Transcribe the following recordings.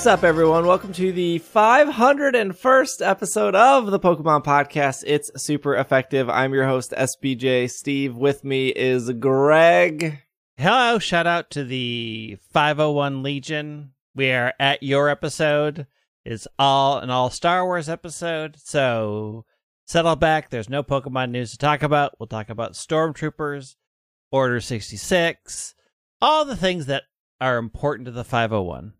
What's up, everyone? Welcome to the 501st episode of the Pokemon Podcast. It's super effective. I'm your host, SBJ Steve. With me is Greg. Hello, shout out to the 501 Legion. We are at your episode. It's all an all Star Wars episode. So settle back. There's no Pokemon news to talk about. We'll talk about Stormtroopers, Order 66, all the things that are important to the 501.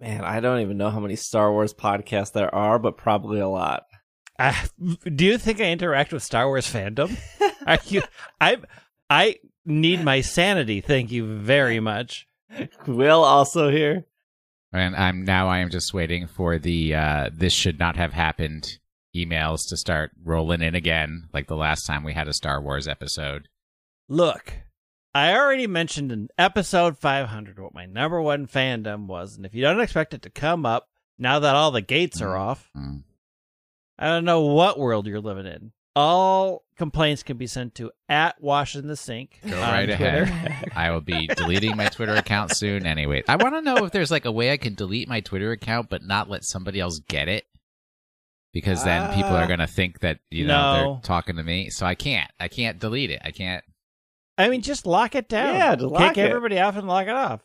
Man, I don't even know how many Star Wars podcasts there are, but probably a lot. Uh, do you think I interact with Star Wars fandom? Are you, I I need my sanity. Thank you very much. Will also here. And I'm now I am just waiting for the uh this should not have happened emails to start rolling in again, like the last time we had a Star Wars episode. Look, I already mentioned in episode 500 what my number one fandom was, and if you don't expect it to come up now that all the gates are off, Mm. I don't know what world you're living in. All complaints can be sent to at Wash in the Sink. Go right Twitter. ahead. I will be deleting my Twitter account soon. Anyway, I want to know if there's like a way I can delete my Twitter account but not let somebody else get it, because then people are gonna think that you know No. they're talking to me. So I can't. I can't delete it. I can't. I mean, just lock it down. Yeah, just lock Kick it. everybody off and lock it off.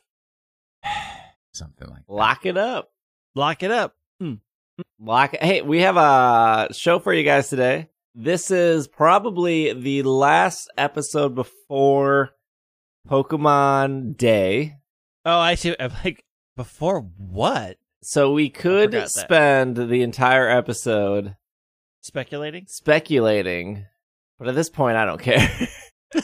Something like that. Lock it up. Lock it up. Hmm. Lock it. Hey, we have a show for you guys today. This is probably the last episode before Pokemon Day. Oh, I see. I'm like, before what? So we could forgot that. spend the entire episode Speculating? speculating, but at this point, I don't care.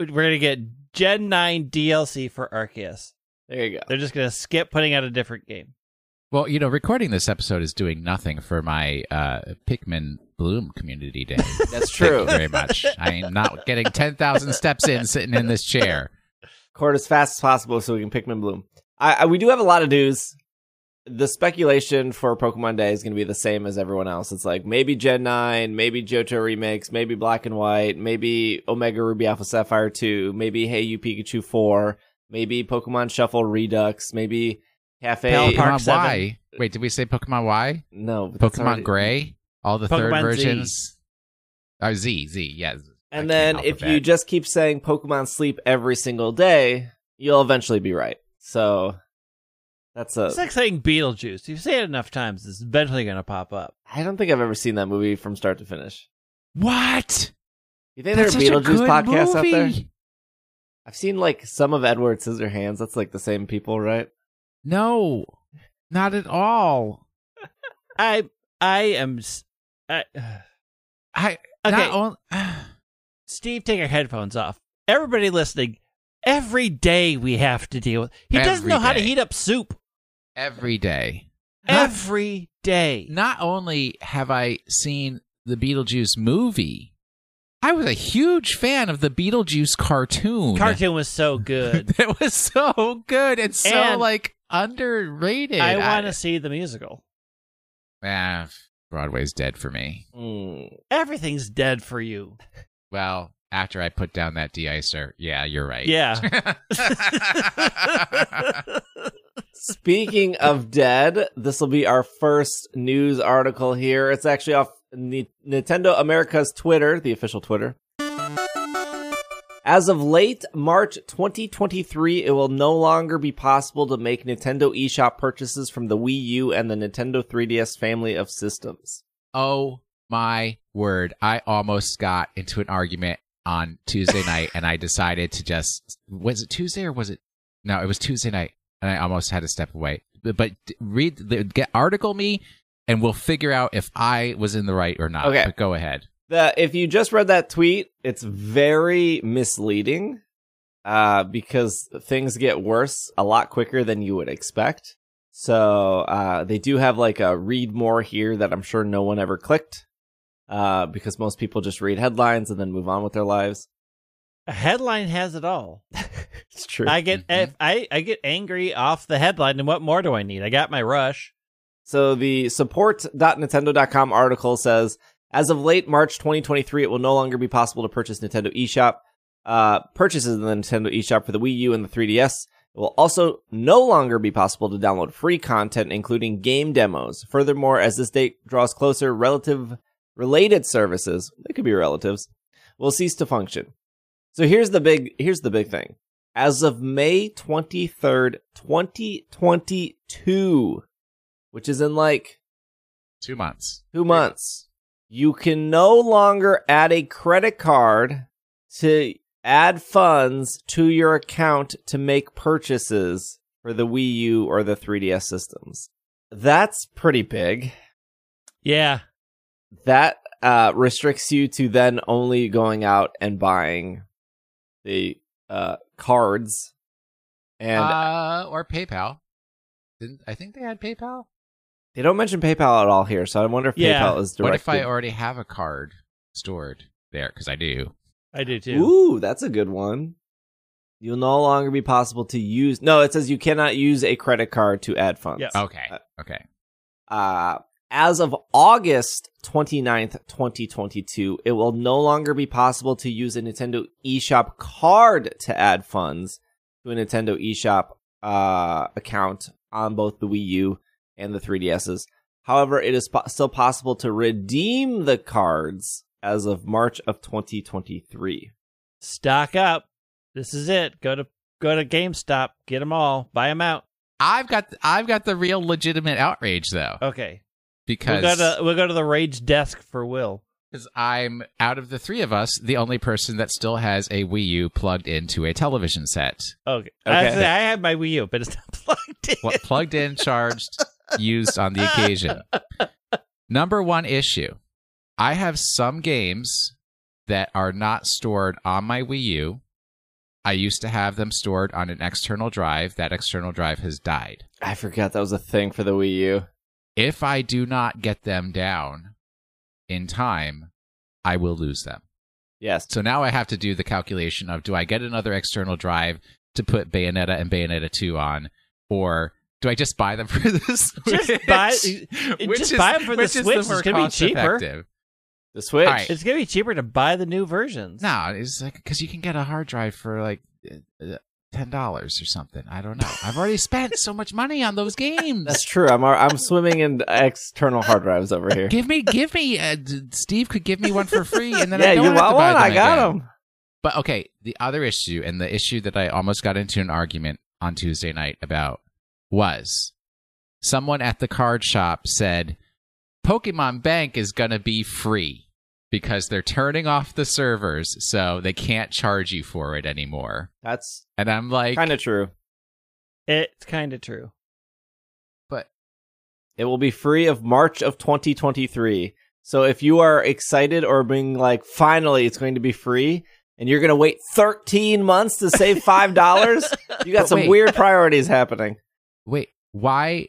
We're going to get Gen 9 DLC for Arceus. there you go. They're just going to skip putting out a different game. Well, you know, recording this episode is doing nothing for my uh, Pikmin Bloom Community Day. That's true. Thank true. you very much. I am not getting 10,000 steps in sitting in this chair. Record as fast as possible so we can Pikmin Bloom. I, I we do have a lot of news. The speculation for Pokemon Day is going to be the same as everyone else. It's like maybe Gen 9, maybe Johto Remix, maybe Black and White, maybe Omega Ruby Alpha Sapphire 2, maybe Hey You Pikachu 4, maybe Pokemon Shuffle Redux, maybe Cafe. Pal Park Pokemon 7. Y. Wait, did we say Pokemon Y? no, Pokemon already- Gray? All the third Pokemon Z. versions? Oh, Z, Z, yeah. And can't then if you just keep saying Pokemon Sleep every single day, you'll eventually be right. So that's a. It's like saying Beetlejuice. If you say it enough times, it's eventually going to pop up. I don't think I've ever seen that movie from start to finish. What? You think That's there are a Beetlejuice podcasts out there? I've seen like some of Edward Scissorhands. That's like the same people, right? No, not at all. I I am. I, I Okay. not on- Steve, take your headphones off. Everybody listening, every day we have to deal with. He doesn't Every know how to heat up soup. Every day. Not, Every day. not only have I seen the Beetlejuice movie, I was a huge fan of the Beetlejuice cartoon. Cartoon was so good. It was so good and so And like underrated. I want to see the musical. Ah, Broadway's dead for me. Mm. Everything's dead for you. Well, after I put down that de-icer, yeah, you're right. Yeah. Speaking of dead, this will be our first news article here. It's actually off Ni- Nintendo America's Twitter, the official Twitter. As of late March 2023, it will no longer be possible to make Nintendo eShop purchases from the Wii U and the Nintendo 3DS family of systems. oh my word! I almost got into an argument on Tuesday night, and I decided to just was it Tuesday or was it? No, it was Tuesday night, and I almost had to step away. But, but read the get article me, and we'll figure out if I was in the right or not. Okay. but go ahead. The if you just read that tweet, it's very misleading. Uh, because things get worse a lot quicker than you would expect. So uh, they do have like a read more here that I'm sure no one ever clicked. Uh, because most people just read headlines and then move on with their lives. A headline has it all. It's true. I get Mhm. if I, I get angry off the headline, and what more do I need? I got my rush. So the support.nintendo.com article says, as of late March 2023, it will no longer be possible to purchase Nintendo eShop. Uh, purchases in the Nintendo eShop for the Wii U and the 3DS It will also no longer be possible to download free content, including game demos. Furthermore, as this date draws closer, relative related services, they could be relatives, will cease to function. So here's the big here's the big thing. As of May 23rd, 2022, which is in like Two months. two months, you can no longer add a credit card to add funds to your account to make purchases for the Wii U or the 3DS systems. That's pretty big. Yeah. That uh, restricts you to then only going out and buying the uh, cards. And uh, or PayPal. Didn't I think they had PayPal? they don't mention PayPal at all here, so I wonder if Yeah. PayPal is What if I already have a card stored there? Because I do. I do too. Ooh, that's a good one. You'll no longer be possible to use. No, it says you cannot use a credit card to add funds. Yes. Okay. Uh, Okay. Uh, as of August 29th, 2022, it will no longer be possible to use a Nintendo eShop card to add funds to a Nintendo eShop uh, account on both the Wii U and the 3DSs. However, it is po- still possible to redeem the cards as of March of 2023. Stock up. This is it. Go to go to GameStop. Get them all. Buy them out. I've got I've got the real legitimate outrage though Okay. Because We'll go to we'll go to the rage desk for Will. because I'm out of the three of us the only person that still has a Wii U plugged into a television set. Okay. Okay. Actually, I have my Wii U, but it's not plugged in. What plugged in, charged, used on the occasion. Number one issue. I have some games that are not stored on my Wii U. I used to have them stored on an external drive. That external drive has died. I forgot that was a thing for the Wii U. If I do not get them down in time, I will lose them. Yes. So now I have to do the calculation of do I get another external drive to put Bayonetta and Bayonetta 2 on, or do I just buy them for the Switch? Just buy- Which just is- buy them for the which is Switch. It's gonna be cheaper. effective. The Switch. All right. It's gonna be cheaper to buy the new versions. No, it's like because you can get a hard drive for like uh, ten dollars or something. I don't know. I've already spent so much money on those games. That's true. I'm I'm swimming in external hard drives over here. give me, give me. Uh, Steve could give me one for free, and then yeah, I don't you have to buy one? I got again. them. But okay, the other issue and the issue that I almost got into an argument on Tuesday night about was someone at the card shop said Pokemon Bank is going to be free because they're turning off the servers so they can't charge you for it anymore. That's And I'm like, kind of true. It's kind of true. but It will be free of March of 2023. So if you are excited or being like, finally, it's going to be free, and you're going to wait 13 months to save five dollars, you got But some wait. weird priorities happening. wait, why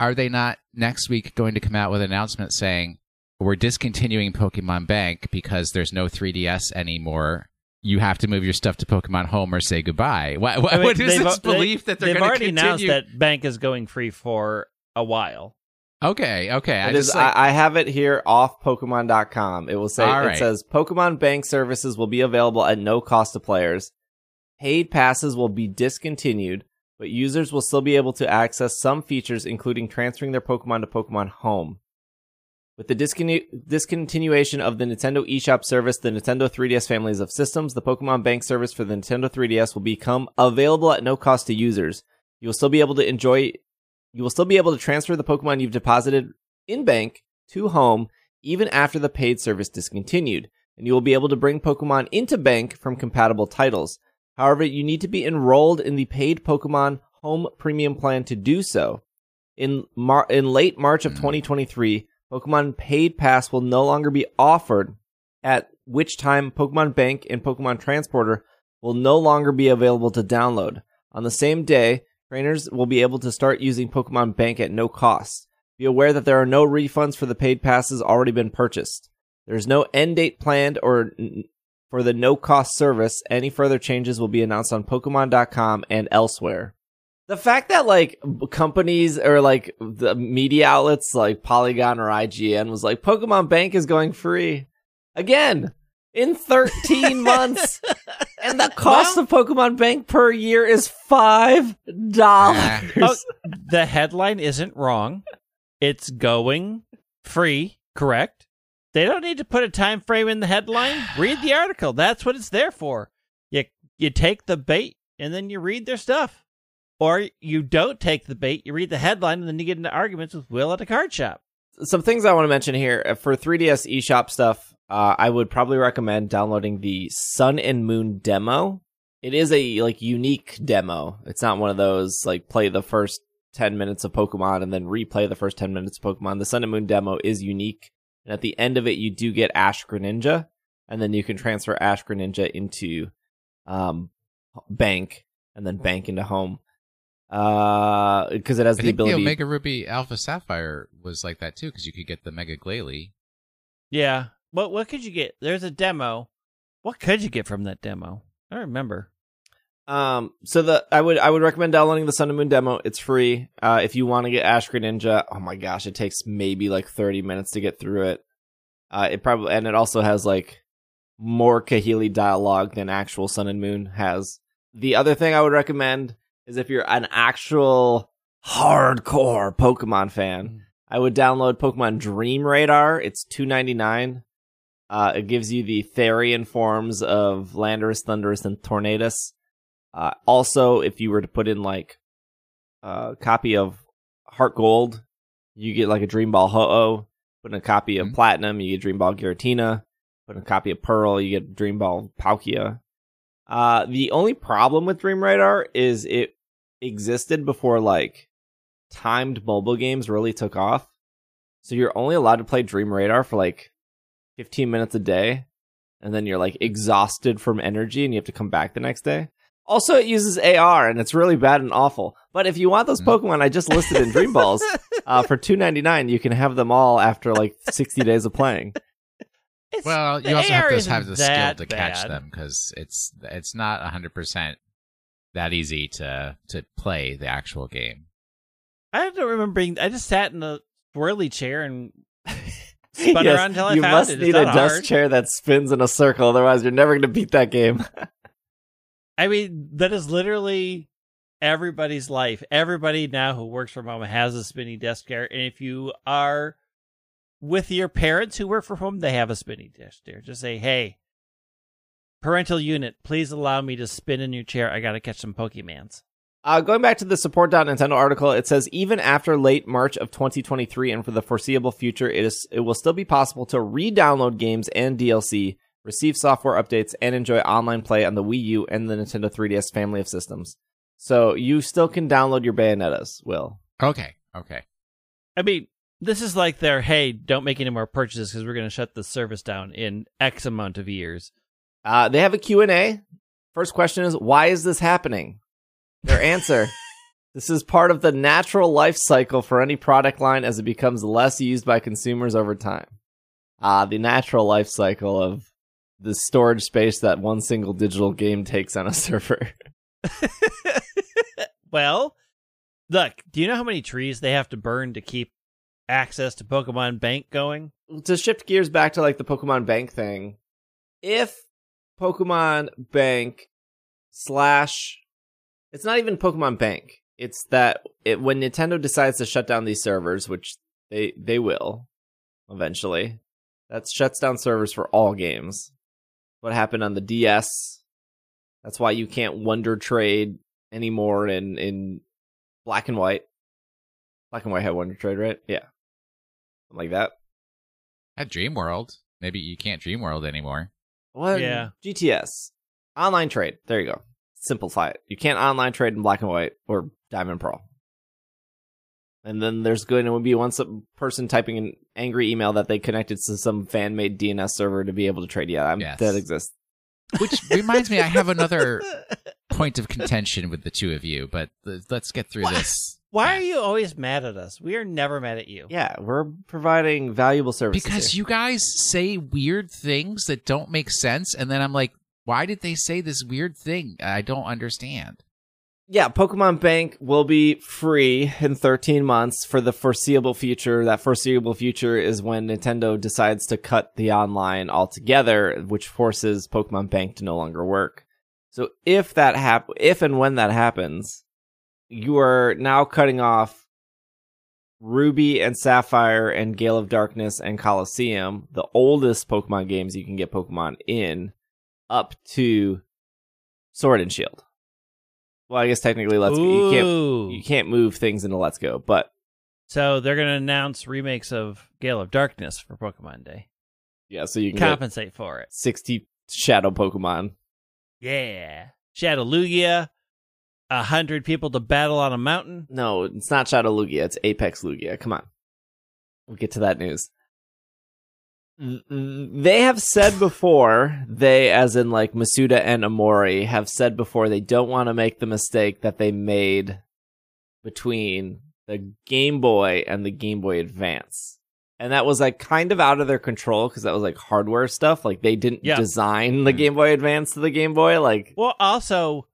are they not next week going to come out with an announcement saying we're discontinuing Pokemon Bank because there's no 3DS anymore? You have to move your stuff to Pokemon Home or say goodbye. What, what, I mean, what is they've- this they- belief that they're they've already continue? announced that Bank is going free for a while. Okay, okay. I It is. just like, I, I have it here off Pokemon.com. It will say All it right. says Pokemon Bank services will be available at no cost to players. Paid passes will be discontinued, but users will still be able to access some features, including transferring their Pokemon to Pokemon Home. With the discontinu- discontinuation of the Nintendo eShop service, the Nintendo 3DS families of systems, the Pokemon Bank service for the Nintendo 3DS will become available at no cost to users. You will still be able to enjoy you will still be able to transfer the Pokemon you've deposited in bank to home even after the paid service discontinued, and you will be able to bring Pokemon into bank from compatible titles. However, you need to be enrolled in the paid Pokemon Home Premium plan to do so. In Mar- in late March of mm. 2023, Pokemon Paid Pass will no longer be offered, at which time Pokemon Bank and Pokemon Transporter will no longer be available to download. On the same day, trainers will be able to start using Pokemon Bank at no cost. Be aware that there are no refunds for the paid passes already been purchased. There is no end date planned or n- for the no cost service. Any further changes will be announced on Pokemon.com and elsewhere. The fact that like companies or like the media outlets like Polygon or IGN was like Pokemon Bank is going free again in 13 months and and the cost of Pokemon Bank per year is five dollars. Oh, the headline isn't wrong. It's going free, correct? They don't need to put a time frame in the headline. Read the article. That's what it's there for. You you take the bait and then you read their stuff. Or you don't take the bait, you read the headline and then you get into arguments with Will at a card shop. Some things I want to mention here Uh, for 3DS eShop stuff. Uh, I would probably recommend downloading the Sun and Moon demo. It is a like unique demo. It's not one of those like play the first 10 minutes of Pokemon and then replay the first 10 minutes of Pokemon. The Sun and Moon demo is unique. And at the end of it, you do get Ash Greninja, and then you can transfer Ash Greninja into um, Bank, and then Bank into Home. Uh, because it has I the think the ability. Omega Ruby Alpha Sapphire was like that too, because you could get the Mega Glalie. Yeah. What what could you get? There's a demo. What could you get from that demo? I don't remember. Um, so the I would I would recommend downloading the Sun and Moon demo. It's free. Uh, if you want to get Ash Greninja, oh my gosh, it takes maybe like thirty minutes to get through it. Uh, it probably and it also has like more Kahili dialogue than actual Sun and Moon has. The other thing I would recommend is if you're an actual hardcore Pokemon fan, I would download Pokemon Dream Radar. It's two ninety nine. Uh, it gives you the Therian forms of Landorus, Thundurus, and Tornadus. Uh, also, if you were to put in like a copy of Heart Gold, you get like a Dream Ball Ho-Oh. Put in a copy of Mhm. Platinum, you get Dream Ball Giratina. Put in a copy of Pearl, you get Dream Ball Palkia. Uh, the only problem with Dream Radar is it existed before like timed mobile games really took off. So you're only allowed to play Dream Radar for like 15 minutes a day, and then you're like exhausted from energy and you have to come back the next day. Also, it uses AR and it's really bad and awful. But if you want those Mm. Pokemon I just listed in Dream Balls uh, for 2.99, you can have them all after like 60 days of playing. It's, Well, you also AR have to have the skill that to catch them because it's it's not hundred percent that easy to to play the actual game. I don't remember being. I just sat in a swirly chair and spun Yes, around until I you found must it. It's need a not dust chair that spins in a circle, otherwise you're never going to beat that game. I mean, that is literally everybody's life. Everybody now who works from home has a spinning desk chair, and if you are with your parents who work from home, they have a spinning desk chair. Just say, "Hey, parental unit, please allow me to spin in your chair. I got to catch some Pokemans." Uh, going back to the support.nintendo article, it says even after late March of 2023 and for the foreseeable future, it is it will still be possible to re-download games and DLC, receive software updates, and enjoy online play on the Wii U and the Nintendo 3DS family of systems. So you still can download your Bayonettas, Will. Okay, okay. I mean, this is like their, "Hey, don't make any more purchases because we're going to shut the service down in X amount of years." Uh, they have a Q&A. First question is, why is this happening? Their answer, this is part of the natural life cycle for any product line as it becomes less used by consumers over time. Uh, the natural life cycle of the storage space that one single digital game takes on a server. well, look, do you know how many trees they have to burn to keep access to Pokemon Bank going? to shift gears back to like the Pokemon Bank thing, if Pokemon Bank slash, it's not even Pokemon Bank. It's that it when Nintendo decides to shut down these servers, which they they will eventually, that shuts down servers for all games. What happened on the DS? That's why you can't Wonder Trade anymore in in Black and White. Black and White had Wonder Trade, right? Yeah, Something like that. At Dream World, maybe you can't Dream World anymore. What? Yeah. GTS. Online trade. There you go. Simplify it. You can't online trade in black and white or diamond pearl. And then there's going to be one person typing an angry email that they connected to some fan made DNS server to be able to trade. Yeah, Yes. that exists. Which reminds me, I have another point of contention with the two of you, but let's get through What? this. Why are you always mad at us? We are never mad at you. Yeah, we're providing valuable services. Because here. you guys say weird things that don't make sense, and then I'm like, why did they say this weird thing? I don't understand. Yeah, Pokemon Bank will be free in 13 months for the foreseeable future. That foreseeable future is when Nintendo decides to cut the online altogether, which forces Pokemon Bank to no longer work. So if that hap- if and when that happens, you are now cutting off Ruby and Sapphire and Gale of Darkness and Coliseum, the oldest Pokemon games you can get Pokemon in, up to Sword and Shield. Well, I guess technically Let's Go. You can't you can't move things into Let's Go, but So they're going to announce remakes of Gale of Darkness for Pokemon Day. yeah, so you can Compensate for it. sixty Shadow Pokemon. Yeah. Shadow Lugia, a hundred people to battle on a mountain. No, it's not Shadow Lugia. It's Apex Lugia. Come on. We'll get to that news. Th- They have said before, they, as in like Masuda and Ohmori, have said before they don't want to make the mistake that they made between the Game Boy and the Game Boy Advance. And that was like kind of out of their control because that was like hardware stuff. Like they didn't Yeah. design the Mm. Game Boy Advance to the Game Boy. Like, Well, also,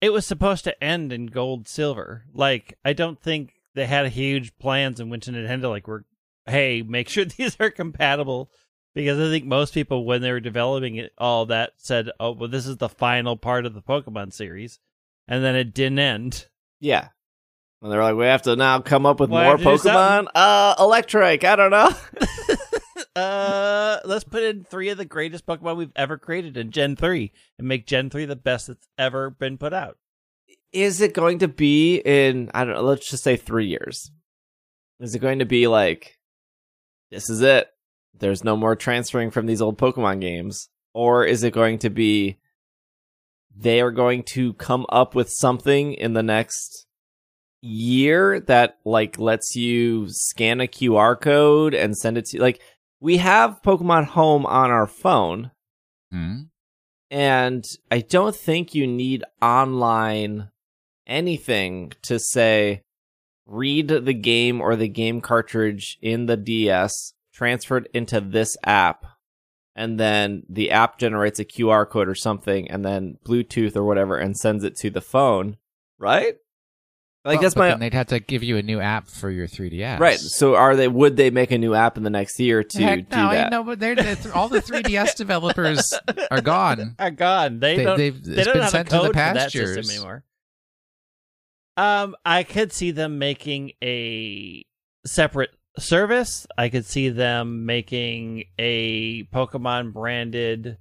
it was supposed to end in gold silver. Like, I don't think they had huge plans and went to Nintendo like, "We're hey, make sure these are compatible." Because I think most people, when they were developing it, all that said, "Oh, well, this is the final part of the Pokemon series," and then it didn't end. Yeah. And they're like, we have to now come up with Well, more have to do Pokemon. Uh, Electrike. I don't know. uh, let's put in three of the greatest Pokemon we've ever created in Gen three and make Gen three the best that's ever been put out. Is it going to be in, I don't know, let's just say three years? Is it going to be like, this is it? There's no more transferring from these old Pokemon games? Or is it going to be, they are going to come up with something in the next year that like lets you scan a QR code and send it to like we have Pokemon Home on our phone Hmm? and I don't think you need online anything to say read the game or the game cartridge in the DS, transferred into this app, and then the app generates a QR code or something, and then Bluetooth or whatever, and sends it to the phone, right? Like Well, that's but my then they'd have to give you a new app for your 3DS. right. So are they? Would they make a new app in the next year to Heck do no, that? No, but they're, they're- all the 3DS developers are gone. Are gone. They, They, don't. they've they it's don't been have sent a to code the for that pastures system anymore. Um, I could see them making a separate service. I could see them making a Pokemon branded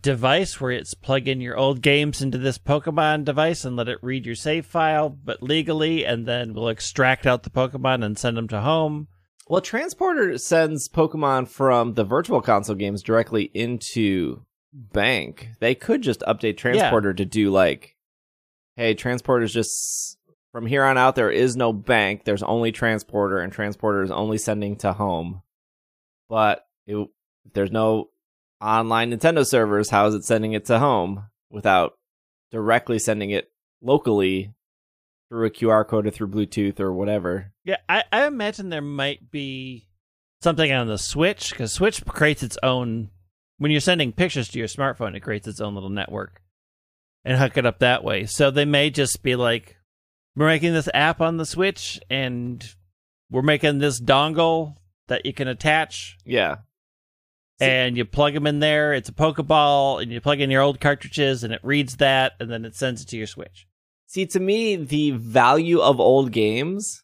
device where it's plug in your old games into this Pokemon device and let it read your save file, but legally, and then we'll extract out the Pokemon and send them to home. Well, Transporter sends Pokemon from the Virtual Console games directly into Bank. They could just update Transporter to do like, hey, Transporter's just from here on out. There is no Bank. There's only Transporter, and Transporter is only sending to home. But it, there's no online Nintendo servers. How is it sending it to home without directly sending it locally through a QR code or through Bluetooth or whatever? Yeah, I, I imagine there might be something on the Switch because Switch creates its own. When you're sending pictures to your smartphone, it creates its own little network and hook it up that way. So they may just be like, "We're making this app on the Switch, and we're making this dongle that you can attach, Yeah. and you plug them in there. It's a Pokeball, and you plug in your old cartridges, and it reads that, and then it sends it to your Switch." See, to me, the value of old games,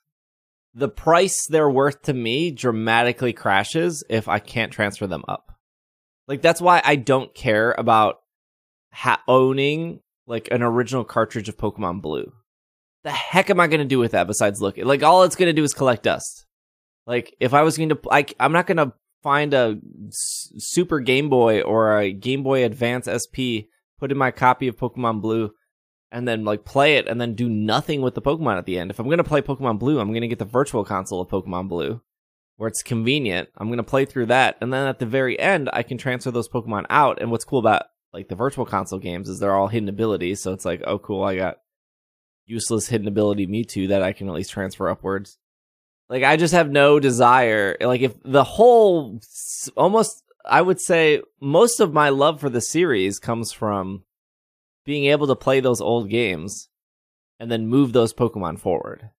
the price they're worth to me dramatically crashes if I can't transfer them up. Like, that's why I don't care about ha- owning, like, an original cartridge of Pokemon Blue. The heck am I going to do with that besides look? Like, all it's going to do is collect dust. Like, if I was going to, like, I'm not going to find a Super Game Boy or a Game Boy Advance SP, put in my copy of Pokemon Blue, and then like play it and then do nothing with the Pokemon at the end. If I'm gonna play Pokemon Blue, I'm gonna get the virtual console of Pokemon Blue, where it's convenient. I'm gonna play through that, and then at the very end, I can transfer those Pokemon out. And what's cool about like the virtual console games is they're all hidden abilities, so it's like, oh cool, I got useless hidden ability Mewtwo that I can at least transfer upwards. Like I just have no desire. Like if the whole almost I would say most of my love for the series comes from being able to play those old games and then move those Pokemon forward.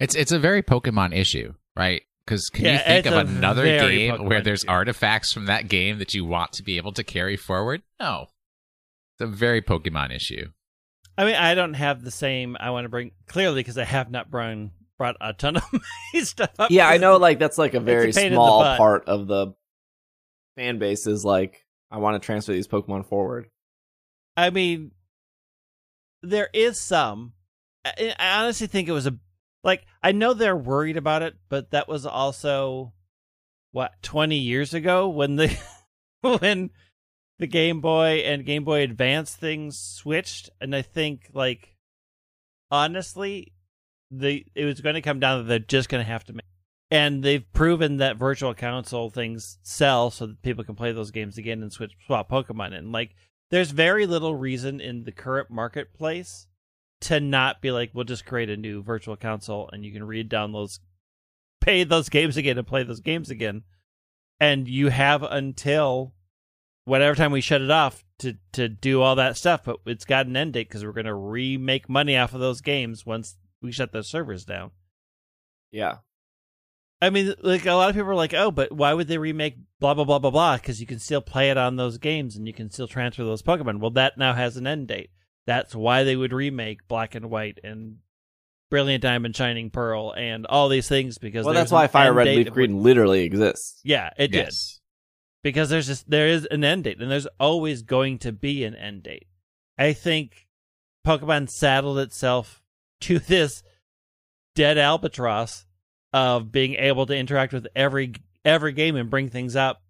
It's it's a very Pokemon issue, right? Because can you think of another game Pokemon where there's issue. artifacts from that game that you want to be able to carry forward? No. It's a very Pokemon issue. I mean, I don't have the same. I want to bring clearly because I have not brought brought a ton of my stuff up. Yeah, I know. Like that's like a very pain in the small part of the fan base is like I want to transfer these Pokemon forward. I mean, there is some. I, I honestly think it was a like. I know they're worried about it, but that was also what twenty years ago when the when the Game Boy and Game Boy Advance things switched, and I think like honestly, the it was going to come down that they're just going to have to make. And they've proven that virtual console things sell so that people can play those games again and switch swap Pokemon in. Like there's very little reason in the current marketplace to not be like, we'll just create a new virtual console and you can read down those, pay those games again and play those games again. And you have until whatever time we shut it off to, to do all that stuff, but it's got an end date because we're going to remake money off of those games once we shut those servers down. Yeah, I mean, like a lot of people are like, "Oh, but why would they remake blah blah blah blah blah?" Because you can still play it on those games and you can still transfer those Pokemon. Well, that now has an end date. That's why they would remake Black and White and Brilliant Diamond, Shining Pearl, and all these things because well, that's why Fire Red Leaf Green when- literally exists. Yeah, it did yes. Because there's just there is an end date and there's always going to be an end date. I think Pokemon saddled itself to this dead albatross of being able to interact with every every game and bring things up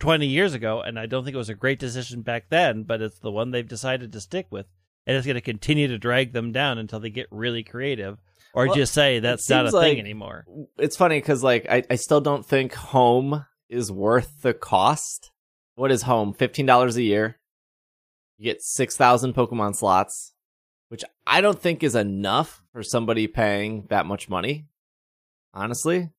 20 years ago and I don't think it was a great decision back then, but it's the one they've decided to stick with. And it's going to continue to drag them down until they get really creative or Well, just say that's not a like- thing anymore. It's funny because like I, I still don't think home is worth the cost. What is home? Fifteen dollars a year. You get six thousand Pokemon slots, which I don't think is enough for somebody paying that much money. Honestly.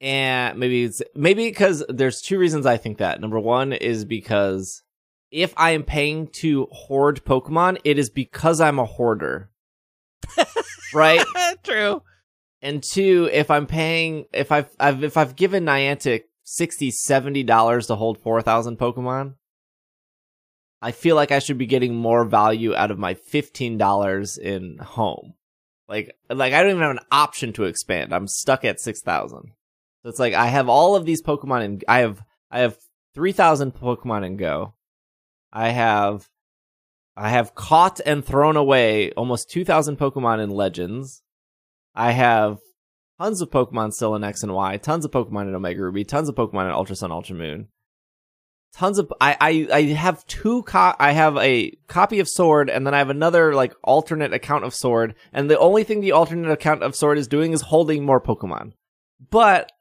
And maybe it's maybe because there's two reasons I think that. Number one is because if I am paying to hoard Pokemon, it is because I'm a hoarder. right? True. And two, if I'm paying, if I've, I've if I've given Niantic 60 70 dollars to hold 4,000 Pokemon, I feel like I should be getting more value out of my $15 in home. Like, like I don't even have an option to expand. I'm stuck at 6,000. So it's like I have all of these Pokemon and I have, I have 3,000 Pokemon in Go. I have, I have caught and thrown away almost 2,000 Pokemon in Legends. I have tons of Pokemon still in X and Y, tons of Pokemon in Omega Ruby, tons of Pokemon in Ultra Sun, Ultra Moon. Tons of I I, I have two co- I have a copy of Sword and then I have another like alternate account of Sword and the only thing the alternate account of Sword is doing is holding more Pokemon. But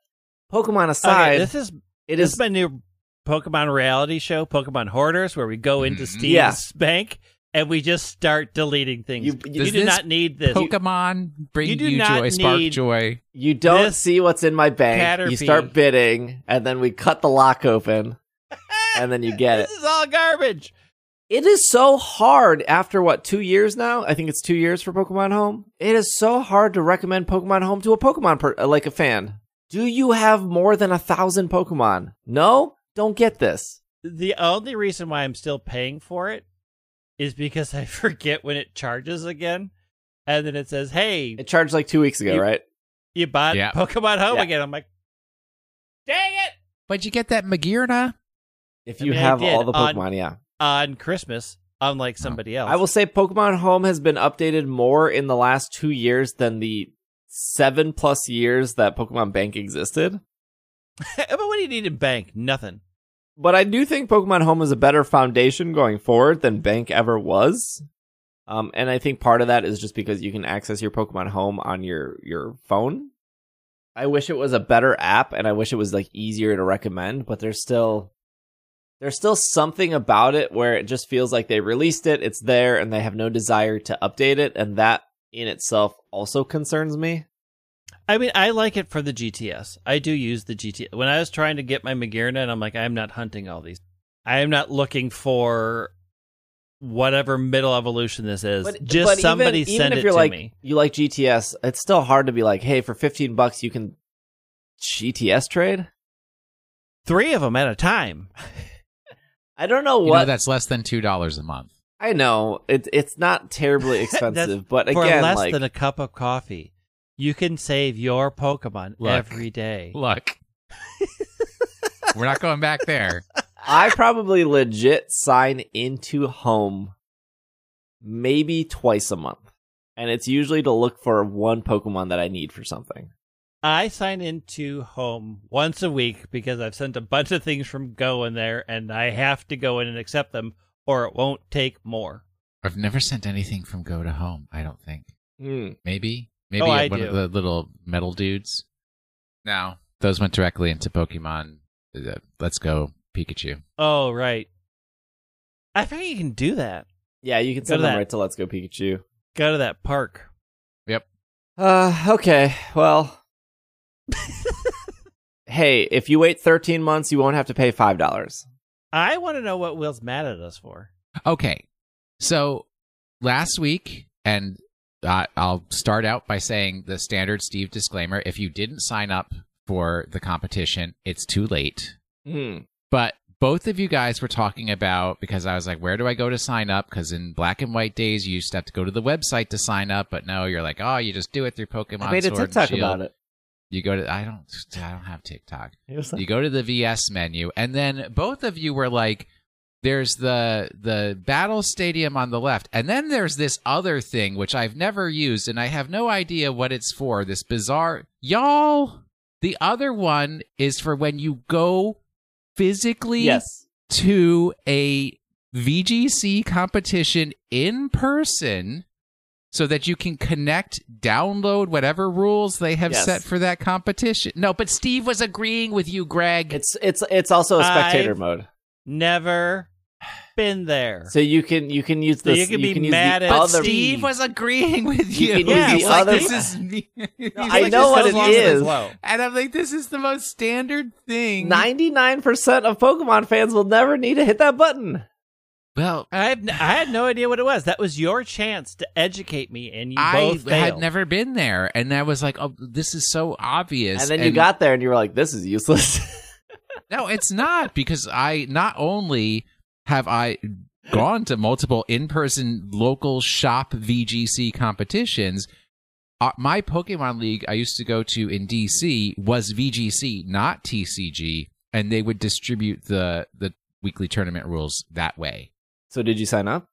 Pokemon aside, Okay, this is it this is is my new Pokemon reality show, Pokemon Hoarders, where we go into Mhm. Steve's Yeah. bank and we just start deleting things. You- You, you- do this not need this. Pokemon bring you you, not joy, spark joy. you don't see what's in my bank. You start bidding and then we cut the lock open and then you get it. this is all garbage. It is so hard after what two years now? I think it's two years for Pokemon Home. It is so hard to recommend Pokemon Home to a Pokemon per- like a fan. Do you have more than a thousand Pokemon? No, don't get this. The only reason why I'm still paying for it is because I forget when it charges again, and then it says, "Hey, It charged like two weeks ago, You- right? you bought Yeah. Pokemon Home Yeah. again." I'm like, "Dang it!" But you get that Magearna? If I you mean, have all the on- Pokemon, yeah. On Christmas, unlike oh. somebody else, I will say Pokemon Home has been updated more in the last two years than the seven plus years that Pokemon Bank existed. but what do you need in bank? Nothing. But I do think Pokemon Home is a better foundation going forward than Bank ever was. Um, and I think part of that is just because you can access your Pokemon Home on your your phone. I wish it was a better app, and I wish it was like easier to recommend. But there's still there's still something about it where it just feels like they released it, it's there, and they have no desire to update it, and that in itself also concerns me. I mean, I like it for the GTS. I do use the GTS. When I was trying to get my Magearna, and I'm like, I'm not hunting all these. I am not looking for whatever middle evolution this is. Just but somebody even, send even if it you're to like me. you like GTS, it's still hard to be like, hey, for fifteen bucks you can GTS trade. Three of them at a time. I don't know You what know, that's less than $2 a month. I know it, it's not terribly expensive, but For again, less like than a cup of coffee, you can save your Pokemon Look. every day. Look, we're not going back there. I probably legit sign into home maybe twice a month, and it's usually to look for one Pokemon that I need for something. I sign into home once a week because I've sent a bunch of things from Go in there and I have to go in and accept them or it won't take more. I've never sent anything from Go to Home. I don't think. Hmm. Maybe, maybe Oh, I one do. of the little metal dudes. No, those went directly into Pokemon. Let's go Pikachu. Oh, right. I think you can do that. Yeah, you can Go send them that. right to Let's Go Pikachu. Go to that park. Yep. Uh, okay. Well, hey, if you wait 13 months, you won't have to pay five dollars. I want to know what Will's mad at us for. Okay, so last week, and I I'll start out by saying the standard Steve disclaimer: if you didn't sign up for the competition, it's too late. Hmm. But both of you guys were talking about because I was like, where do I go to sign up? Because in black and white days, you used to have to go to the website to sign up. But no, you're like, oh, you just do it through Pokemon. I made a Sword TikTok about it. You go to I don't I don't have TikTok. Like- You go to the VS menu, and then both of you were like, "There's the the battle stadium on the left, and then there's this other thing which I've never used, and I have no idea what it's for. This bizarre, y'all. The other one is for when you go physically yes. to a VGC competition in person so that you can connect, download whatever rules they have Yes. set for that competition. No, but Steve was agreeing with you, Greg. It's it's it's also a spectator I've- mode, Never been there. so you can you can use So this. you can be use mad at but other. Steve was agreeing with You you. can use He's the like, other- this is me. He's I like, know what it is, it long as is. Low. And I'm like, this is the most standard thing. Ninety nine percent of Pokemon fans will never need to hit that button. Well, I have n- I had no idea what it was. That was your chance to educate me, and you I both failed. had never been there, and I was like, "Oh, this is so obvious." and then you got there and you were like, "This is useless." No, it's not because I not only have I gone to multiple in-person local shop VGC competitions. Uh, my Pokemon League I used to go to in DC was VGC, not TCG, and they would distribute the the weekly tournament rules that way. so did you sign up?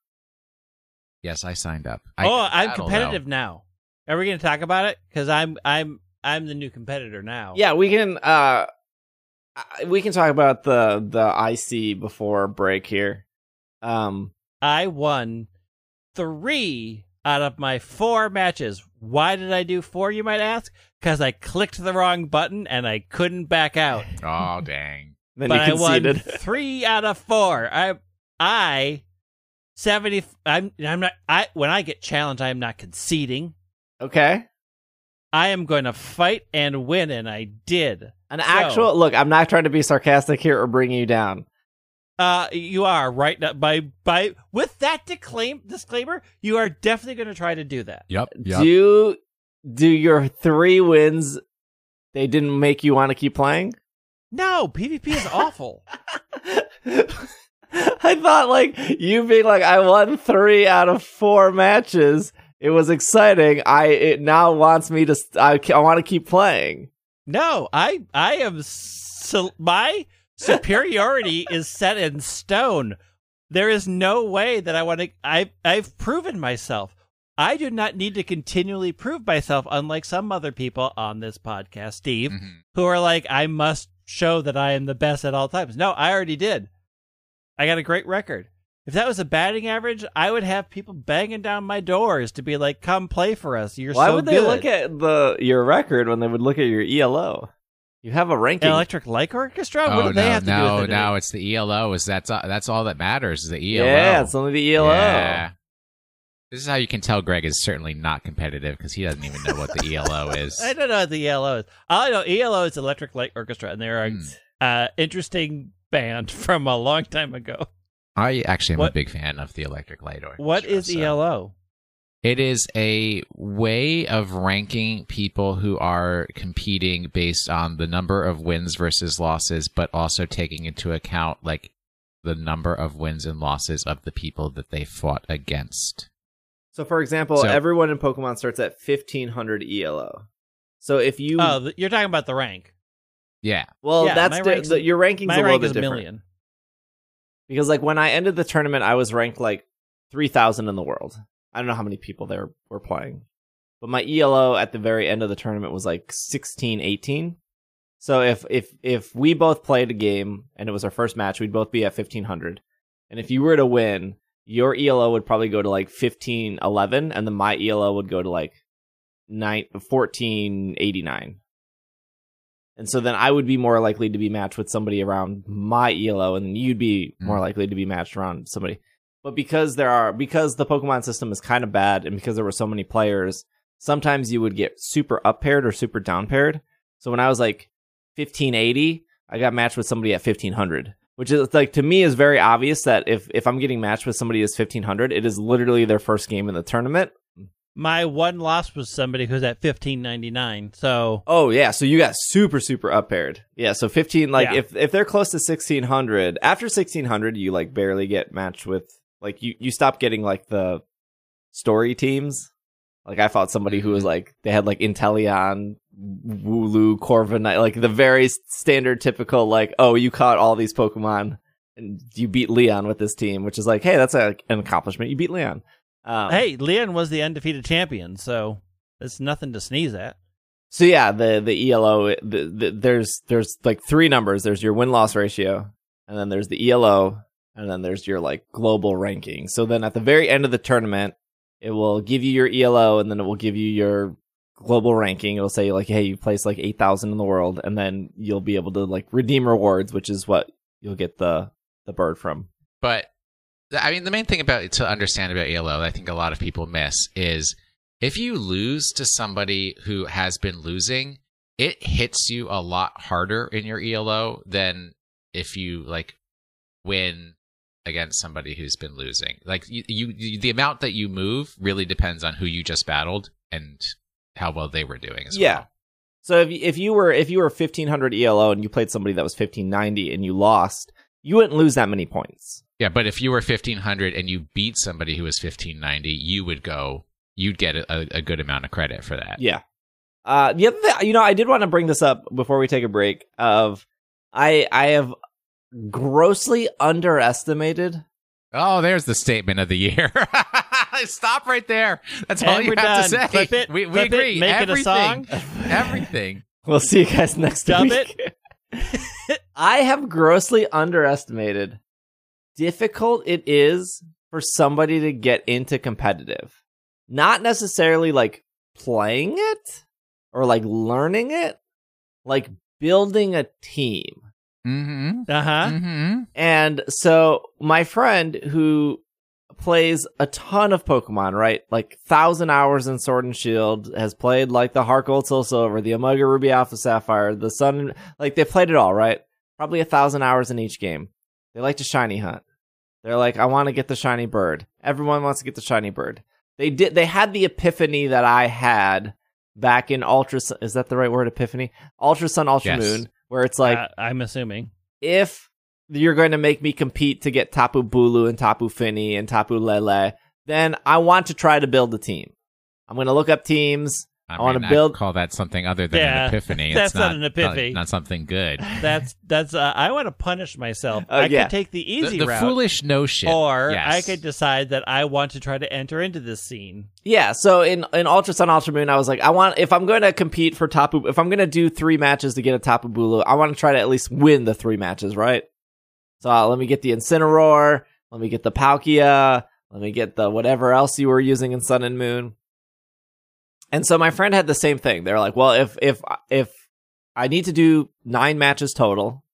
Yes, I signed up. I, oh, I I'm competitive know. now. Are we going to talk about it? Because I'm I'm I'm the new competitor now. Yeah, we can. uh I- We can talk about the the IC before break here. Um, I won three out of my four matches. Why did I do four? You might ask. Because I clicked the wrong button and I couldn't back out. Oh dang! then but I won three out of four. I I seventy. I'm I'm not. I when I get challenged, I am not conceding. okay, I am going to fight and win, and I did. An actual look. I'm not trying to be sarcastic here or bring you down. Uh, you are right now, by by with that disclaim disclaimer. You are definitely going to try to do that. Yep. Do do your three wins? They didn't make you want to keep playing. No, PvP is awful. I thought like you being like I won three out of four matches. It was exciting. I it now wants me to. st- I, I want to keep playing. No, I I am so, my superiority is set in stone. There is no way that I want to. I I've proven myself. I do not need to continually prove myself, unlike some other people on this podcast, Steve, Mhm. who are like, I must show that I am the best at all times. No, I already did. I got a great record. If that was a batting average, I would have people banging down my doors to be like, "Come play for us." You're Why so would they good. look at the your record when they would look at your ELO? You have a ranking. Electric Light Orchestra? what Oh do they no, have to do no, with it? no! It's the ELO. Is that's that's all that matters? Is the ELO? yeah, it's only the ELO. Yeah. This is how you can tell Greg is certainly not competitive because he doesn't even know what the ELO is. I don't know what the ELO is. All I know ELO is Electric Light Orchestra, and they're Hmm. a uh, interesting band from a long time ago. I actually am What- a big fan of the Electric Light Orchestra. What is so- ELO? It is a way of ranking people who are competing based on the number of wins versus losses, but also taking into account like the number of wins and losses of the people that they fought against. So, for example, So- everyone in Pokemon starts at 1500 ELO. So if you, Oh, you're talking about the rank. Yeah. well, yeah, that's di- rank's- the, your ranking's My a little rank bit is a different million. Because, like, when I ended the tournament, I was ranked like 3000 in the world. I don't know how many people there were playing, but my ELO at the very end of the tournament was like 16, 18. So if if if we both played a game and it was our first match, we'd both be at 1500. And if you were to win, your ELO would probably go to like fifteen eleven, and then my ELO would go to like nine, 14, 89. And so then I would be more likely to be matched with somebody around my ELO, and then you'd be more Mm. likely to be matched around somebody. But because there are because the Pokemon system is kind of bad, and because there were so many players, sometimes you would get super up paired or super down paired. So when I was like 1580, I got matched with somebody at 1500, which is like to me is very obvious that if if I'm getting matched with somebody as 1500, it is literally their first game in the tournament. My one loss was somebody who's at 1599. So Oh yeah, so you got super super up paired. Yeah, so 15 like Yeah. if if they're close to 1600, after 1600 you like barely get matched with like you you stop getting like the story teams. Like I fought somebody who was mm-hmm. like they had like Inteleon, Wooloo, Corviknight, like the very standard typical like oh you caught all these Pokemon and you beat Leon with this team, which is like hey that's a, an accomplishment. You beat Leon. Um, hey, Leon was the undefeated champion, so it's nothing to sneeze at. So yeah, the the ELO the, the, there's there's like three numbers. There's your win loss ratio, and then there's the ELO, and then there's your like global ranking. So then at the very end of the tournament, it will give you your ELO, and then it will give you your global ranking. It'll say like, hey, you placed like eight thousand in the world, and then you'll be able to like redeem rewards, which is what you'll get the the bird from. But th- I mean, the main thing about to understand about ELO, that I think a lot of people miss, is if you lose to somebody who has been losing, it hits you a lot harder in your ELO than if you like win against somebody who's been losing. Like you, you, the amount that you move really depends on who you just battled and how well they were doing as Yeah. well. So if if you were if you were fifteen hundred ELO and you played somebody that was fifteen ninety and you lost, you wouldn't lose that many points. Yeah, but if you were 1500 and you beat somebody who was 1590, you would go you'd get a, a good amount of credit for that. Yeah. Uh, the other thing, you know, I did want to bring this up before we take a break. Of I I have grossly underestimated. Oh, there's the statement of the year. Stop right there. That's all you we're have to done. say. Clip it, we we clip it, agree. make it a song. Everything. We'll see you guys next Dub week. I have grossly underestimated difficult it is for somebody to get into competitive. Not necessarily like playing it or like learning it, like building a team. Mm-hmm. Uh huh. Mm-hmm. And so my friend who plays a ton of Pokemon, right? Like thousand hours in Sword and Shield, has played like the Heart Gold Soul Silver, the Omega Ruby Alpha Sapphire, the Sun, like they played it all, right? Probably a thousand hours in each game. They like to shiny hunt. They're like, I want to get the shiny bird. Everyone wants to get the shiny bird. They did. They had the epiphany that I had back in Ultra. Sun- Is that the right word? Epiphany. Ultra Sun, Ultra Yes. Moon, where it's like Uh, I'm assuming. if you're going to make me compete to get Tapu Bulu and Tapu Fini and Tapu Lele, then I want to try to build a team. I'm going to look up teams. I, I wanna mean, build- I'd call that something other than Yeah, an epiphany. that's it's not not, an epiphany. Not, not something good. That's that's. Uh, I want to punish myself. Oh, I yeah. could take the The, easy the route, foolish notion. or yes. I could decide that I want to try to enter into this scene. Yeah, so in in Ultra Sun Ultra Moon, I was like, I want if I'm going to compete for Tapu, if I'm going to do three matches to get a Tapu Bulu, I want to try to at least win the three matches, right? So uh, let me get the Incineroar, let me get the Palkia, let me get the whatever else you were using in Sun and Moon. And so my friend had the same thing. They're like, well, if if if I need to do nine matches total,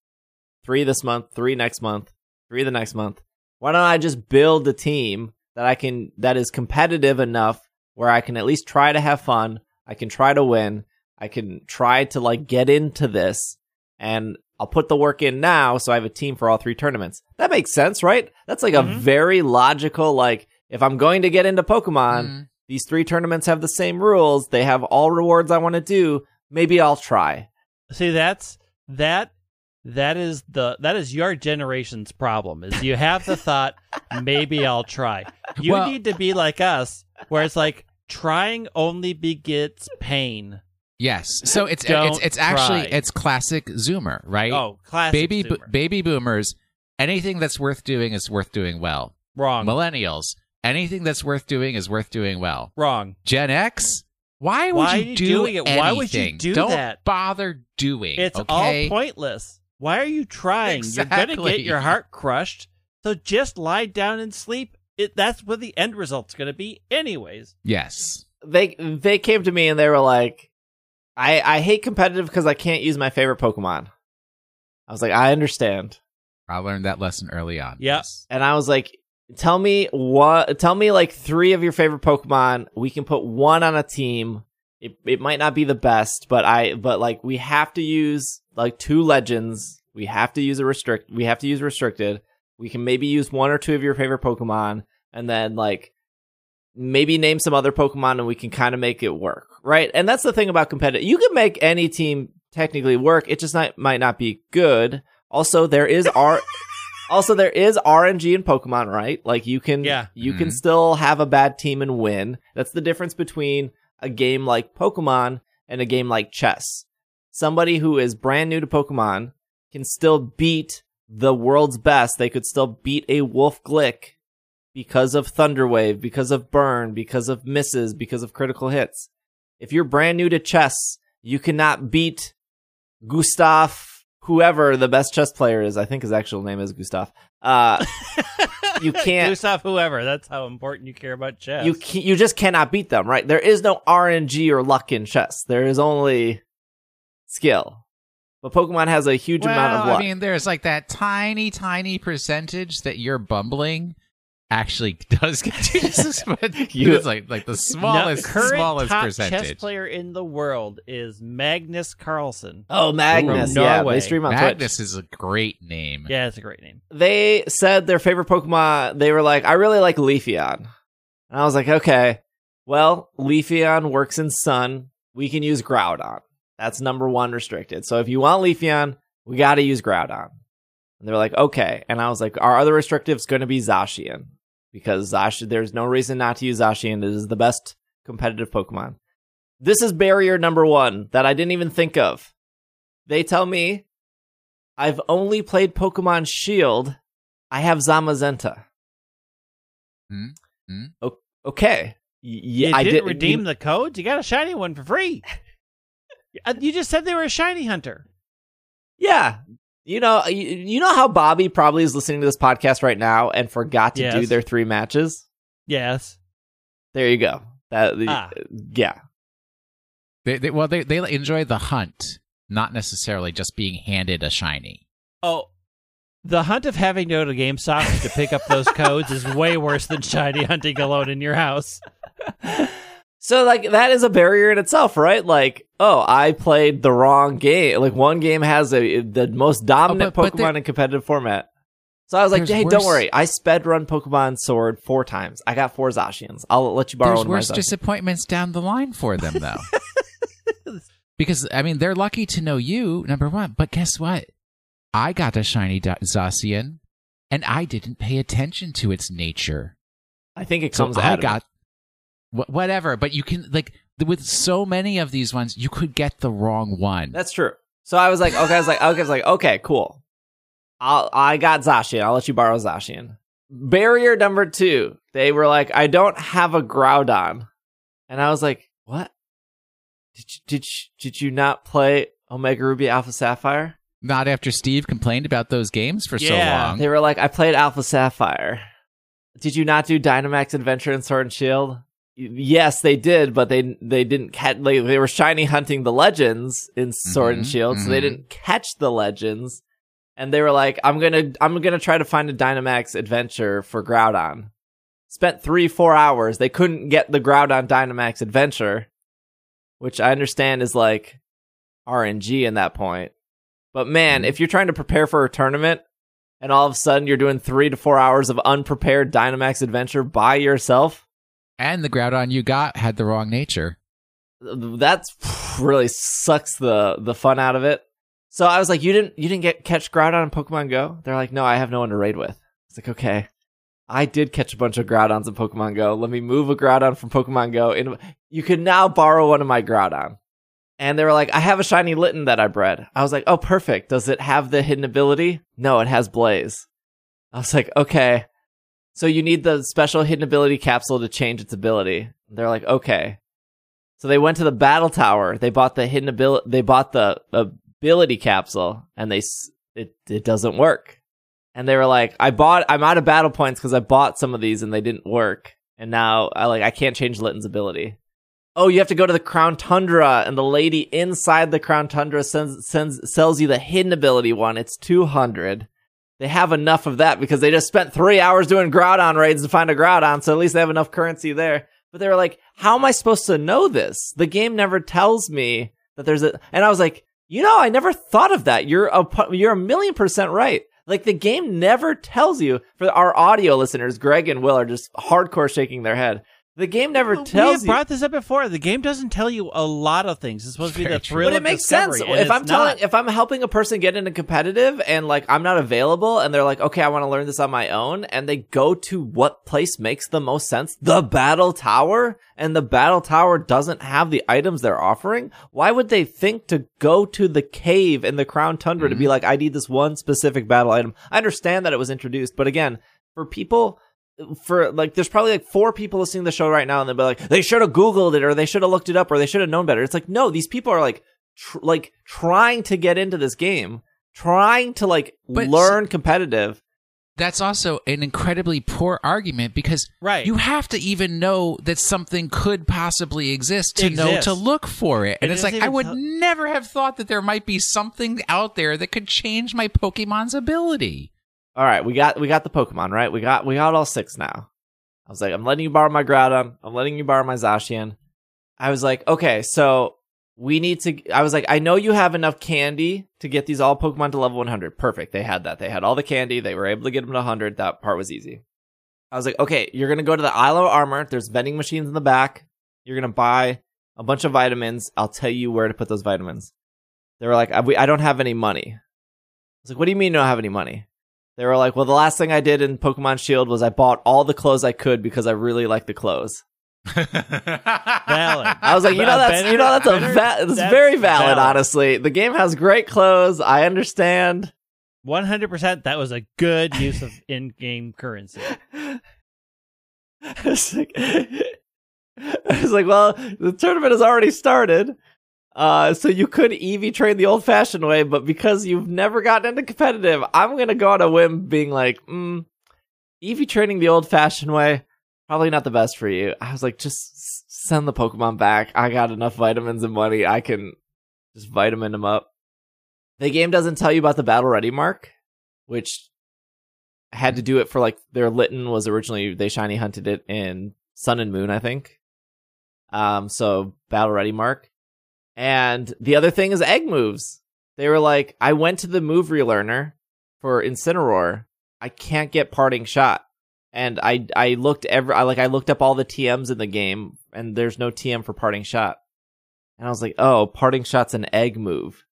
three this month, three next month, three the next month, why don't I just build a team that I can that is competitive enough where I can at least try to have fun, I can try to win, I can try to like get into this and I'll put the work in now so I have a team for all three tournaments. That makes sense, right? That's like Mhm. a very logical like if I'm going to get into Pokemon, Mm. These three tournaments have the same rules, they have all rewards I want to do, maybe I'll try. See, that's that that is the that is your generation's problem. Is you have the thought maybe I'll try. You Well- need to be like us, where it's like trying only begets pain. Yes. So it's Don't it's it's actually try. it's classic Zoomer, right? Oh, classic baby bo- Zoomer. baby boomers. Anything that's worth doing is worth doing well. wrong, Millennials. Anything that's worth doing is worth doing well. wrong. Gen X. Why would Why you are you do doing it? Why would you anything? do Don't that? bother doing. It's okay? all pointless. Why are you trying? You're gonna Exactly. get your heart crushed. So just lie down and sleep. It, that's what the end result's gonna be, anyways. Yes. they they came to me and they were like, I I hate competitive because I can't use my favorite Pokemon. I was like, I understand, I learned that lesson early on. Yes. and I was like, tell me what, tell me like three of your favorite Pokemon. We can put one on a team. It it might not be the best, but I but like we have to use like two legends. We have to use a restrict. We have to use restricted. We can maybe use one or two of your favorite Pokemon, and then like maybe name some other Pokemon and we can kind of make it work, right? And that's the thing about competitive. You can make any team technically work. It just not, might not be good. Also, there is R. also, there is RNG in Pokemon, right? Like you can, Yeah. you can Mhm. still have a bad team and win. That's the difference between a game like Pokemon and a game like chess. Somebody who is brand new to Pokemon can still beat the world's best. They could still beat a Wolfe Glick because of Thunderwave, because of burn, because of misses, because of critical hits. If you're brand new to chess, you cannot beat Gustav, whoever the best chess player is. I think his actual name is Gustav. Uh, You can't- Gustav, whoever. That's how important you care about chess. you ca- you just cannot beat them, right? There is no RNG or luck in chess. There is only skill. But Pokemon has a huge amount of Well, luck. I mean, there's like that tiny, tiny percentage that you're bumbling actually does get to this, but You- it's like like the smallest, no, current smallest top percentage. chess player in the world is Magnus Carlsen. oh, Magnus. From Yeah, they stream on Twitch. Magnus is a great name. Yeah, it's a great name. they said their favorite Pokemon, they were like, I really like Leafeon. And I was like, okay, well, Leafeon works in Sun. We can use Groudon. That's number one restricted. So if you want Leafeon, we got to use Groudon. And they're like, okay. And I was like, our other restrictive's going to be Zacian. Because Zash, there's no reason not to use Zacian. It is the best competitive Pokemon. This is barrier number one that I didn't even think of. They tell me I've only played Pokemon Shield. I have Zamazenta. Hmm? Hmm? O- okay. Y- yeah, you I didn't did redeem the codes. You got a shiny one for free. Uh, you just said they were a shiny hunter. Yeah. You know, you, you know how Bobby probably is listening to this podcast right now and forgot to do their three matches. Yes. There you go. That Ah. yeah. They, they, well, they they enjoy the hunt, not necessarily just being handed a shiny. Oh, the hunt of having to go to GameStop to pick up those codes is way worse than shiny hunting alone in your house. So like that is a barrier in itself, right? Like, oh, I played the wrong game. Like one game has a the most dominant Oh, but- but Pokemon in competitive format. So I was like, hey, worse- don't worry. I sped run Pokemon Sword four times. I got four Zacians. I'll let you borrow There's one of my worse disappointments down the line for them, though. because I mean, they're lucky to know you, number one. But guess what? I got a shiny da- Zacian, and I didn't pay attention to its nature. I think it So comes I out. got wh- whatever. But you can like with so many of these ones, you could get the wrong one. That's true. So I was like, okay, I was like, okay, I was like, okay, cool. I'll, I got Zacian. I'll let you borrow Zacian. Barrier number two. They were like, I don't have a Groudon, and I was like, what? Did you, did you, did you not play Omega Ruby Alpha Sapphire? Not after Steve complained about those games for so long. They were like, I played Alpha Sapphire. Did you not do Dynamax Adventure and Sword and Shield? Yes, they did, but they they didn't catch. Like, they were shiny hunting the legends in Sword and Mhm, Shield, so they mhm. didn't catch the legends. And they were like, "I'm gonna I'm gonna try to find a Dynamax Adventure for Groudon." Spent three four hours. They couldn't get the Groudon Dynamax Adventure, which I understand is like RNG in that point. But man, Mhm. if you're trying to prepare for a tournament and all of a sudden you're doing three to four hours of unprepared Dynamax adventure by yourself, and the Groudon you got had the wrong nature. That really sucks the the fun out of it. So I was like, you didn't you didn't get catch Groudon in Pokemon Go? They're like, no, I have no one to raid with. It's like, okay. I did catch a bunch of Groudons in Pokemon Go. Let me move a Groudon from Pokemon Go. And you can now borrow one of my Groudon. And they were like, I have a shiny Litten that I bred. I was like, oh, perfect. Does it have the hidden ability? No, it has Blaze. I was like, okay. So you need the special hidden ability capsule to change its ability. They're like, okay. So they went to the battle tower. They bought the hidden ability. They bought the ability capsule, and they it it doesn't work. And they were like, I bought. I'm out of battle points because I bought some of these and they didn't work. And now I like I can't change Litten's ability. Oh, you have to go to the Crown Tundra, and the lady inside the Crown Tundra sends sends sells you the hidden ability one. It's two hundred. They have enough of that because they just spent three hours doing Groudon raids to find a Groudon, so at least they have enough currency there. But they were like, how am I supposed to know this? The game never tells me that there's a, and I was like, you know, I never thought of that. You're a, you're a million percent right. Like the game never tells you for our audio listeners, Greg and Will are just hardcore shaking their head. The game never we tells have you. brought this up before. The game doesn't tell you a lot of things. It's supposed to be the true. thrill but it makes sense if I'm telling, not. if I'm helping a person get into competitive and like I'm not available and they're like, okay, I want to learn this on my own, and they go to what place makes the most sense, the battle tower, and the battle tower doesn't have the items they're offering. Why would they think to go to the cave in the Crown Tundra to be mm-hmm. like, I need this one specific battle item? I understand that it was introduced, but again, for people for like there's probably like four people listening to the show right now and they'll be like they should have googled it or they should have looked it up or they should have known better it's like no these people are like tr- like trying to get into this game trying to like But- learn competitive That's also an incredibly poor argument because Right. you have to even know that something could possibly exist to know to look for it. And It it's like I would tell- never have thought that there might be something out there that could change my Pokemon's ability. All right we got we got the pokemon right? We got we got all six now. I was like i'm letting you borrow my groudon. I'm letting you borrow my zacian. I was like okay so we need to i was like i know you have enough candy to get these all pokemon to level 100 perfect. They had that. They had all the candy. They were able to get them to 100 that part was easy. I was like okay you're gonna go to the isle of armor. There's vending machines in the back. You're gonna buy a bunch of vitamins. I'll tell you where to put those vitamins. They were like i, we, I don't have any money. I was like what do you mean you don't have any money they were like well the last thing i did in pokemon shield was i bought all the clothes i could because i really like the clothes Valid. I was like, you know, that's Better- you know, that's a better- va- it's that's very valid, valid. Honestly, the game has great clothes. I understand. One hundred percent. That was a good use of in-game currency. I was like, I was like, well, the tournament has already started. Uh, so you could EV train the old fashioned way, but because you've never gotten into competitive, I'm gonna go on a whim being like, mm, EV training the old fashioned way, probably not the best for you. I was like, just send the Pokemon back. I got enough vitamins and money. I can just vitamin them up. The game doesn't tell you about the battle ready mark, which had to do it for like their Litten was originally they shiny hunted it in Sun and Moon, I think. Um, so battle ready mark. And the other thing is egg moves. They were like, I went to the move relearner for Incineroar. I can't get parting shot. And I I looked every I like I looked up all the TMs in the game and there's no TM for parting shot. And I was like, oh, parting shot's an egg move.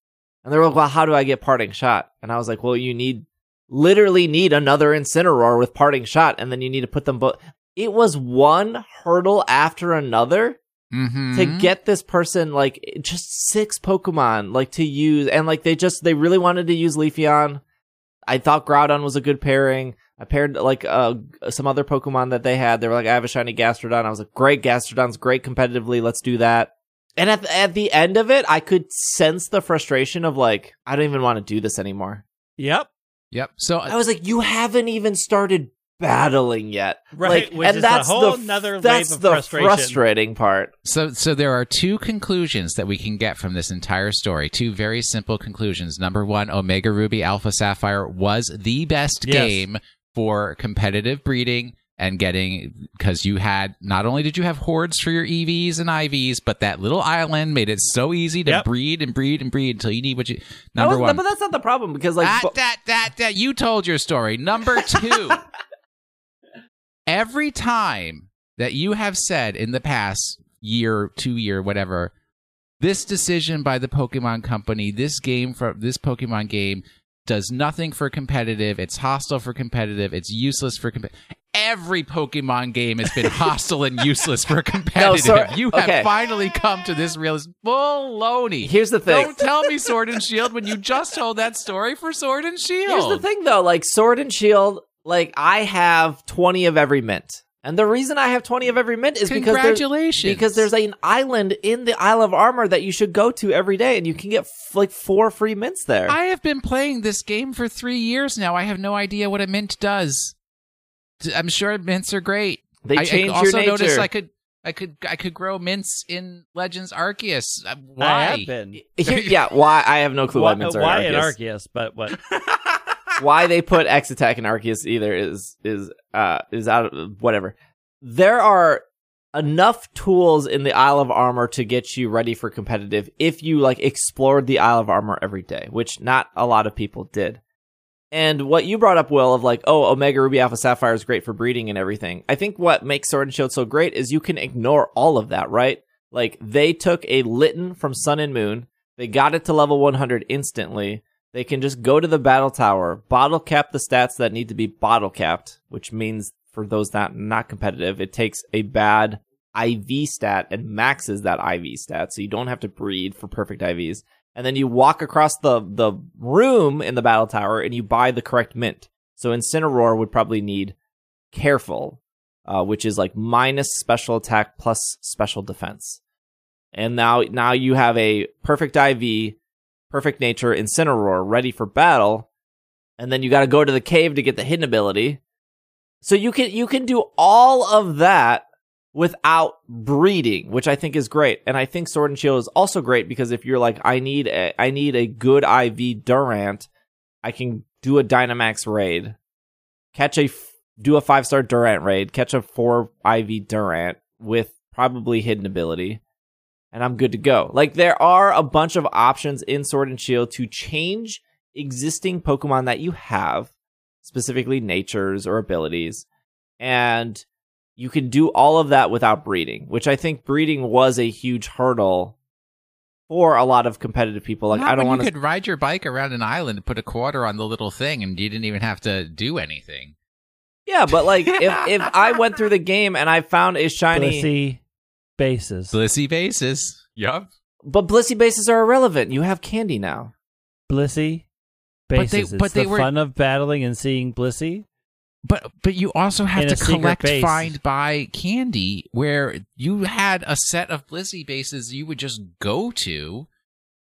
And they were like, well, how do I get parting shot? And I was like, well, you need literally need another Incineroar with parting shot, and then you need to put them both. It was one hurdle after another Mhm. to get this person like just six Pokemon like to use, and like they just they really wanted to use Leafeon. I thought Groudon was a good pairing. I paired like uh some other Pokemon that they had. They were like, I have a shiny Gastrodon. I was like, great, Gastrodon's great competitively. Let's do that. And at the, at the end of it, I could sense the frustration of like, I don't even want to do this anymore. Yep. Yep. So I was like, you haven't even started battling yet, Right, Like, which and is a that's whole the nother wave that's of the frustration. frustrating part. So, so there are two conclusions that we can get from this entire story. Two very simple conclusions. Number one, Omega Ruby Alpha Sapphire was the best Yes. game for competitive breeding and getting because you had not only did you have hordes for your EVs and IVs, but that little island made it so easy to Yep. breed and breed and breed until you need what you. That Number was- one, but that's not the problem because like, that, bo- that, that, that, you told your story. Number two, every time that you have said in the past year, two year, whatever, This decision by the Pokemon Company, this game for this Pokemon game does nothing for competitive. It's hostile for competitive. It's useless for competitive. Every Pokemon game has been hostile and useless for competitive. so- you have okay. finally come to this real baloney. Here's the thing. Don't tell me Sword and Shield when you just told that story for Sword and Shield. Here's the thing though, like Sword and Shield, like I have 20 of every mint. And the reason I have 20 of every mint is because there's, Congratulations. because there's an island in the Isle of Armor that you should go to every day and you can get f- like four free mints there. I have been playing this game for three years now. I have no idea what a mint does. I'm sure mints are great. they I, change I also your nature. noticed I could, I could, I could grow mints in Legends Arceus. Uh, I Why? have been. Yeah, why I have no clue why, Why, mints are why in in Arceus. Arceus? But what? why they put X attack in Arceus either is is uh is out of whatever. There are enough tools in the Isle of Armor to get you ready for competitive if you like explored the Isle of Armor every day, which not a lot of people did. And what you brought up, Will, of like, oh, Omega Ruby Alpha Sapphire is great for breeding and everything. I think what makes Sword and Shield so great is you can ignore all of that, right? Like they took a Litten from Sun and Moon, they got it to level 100 instantly. They can just go to the battle tower, bottle cap the stats that need to be bottle capped, which means for those that not competitive, it takes a bad IV stat and maxes that IV stat, so you don't have to breed for perfect IVs. And then you walk across the the room in the battle tower and you buy the correct mint. So Incineroar would probably need careful, uh, which is like minus special attack plus special defense. And now now you have a perfect IV, perfect nature Incineroar ready for battle. And then you got to go to the cave to get the hidden ability. So you can you can do all of that without breeding, which I think is great. And I think Sword and Shield is also great because if you're like, I need a I need a good IV Durant, I can do a Dynamax raid, catch a do a five star Durant raid, catch a four IV Durant with probably hidden ability, and I'm good to go. Like there are a bunch of options in Sword and Shield to change existing Pokemon that you have, specifically natures or abilities, and you can do all of that without breeding, which I think breeding was a huge hurdle for a lot of competitive people. Like Not I don't when want you could ride your bike around an island and put a quarter on the little thing, and you didn't even have to do anything. Yeah, but like if if I went through the game and I found a shiny, Blissey bases. Blissey bases. Yup. but Blissey bases are irrelevant. You have candy now. Blissey But they- bases. but it's they the were- fun of battling and seeing Blissey. But but you also have to collect base. find buy candy where you had a set of Blissey bases you would just go to,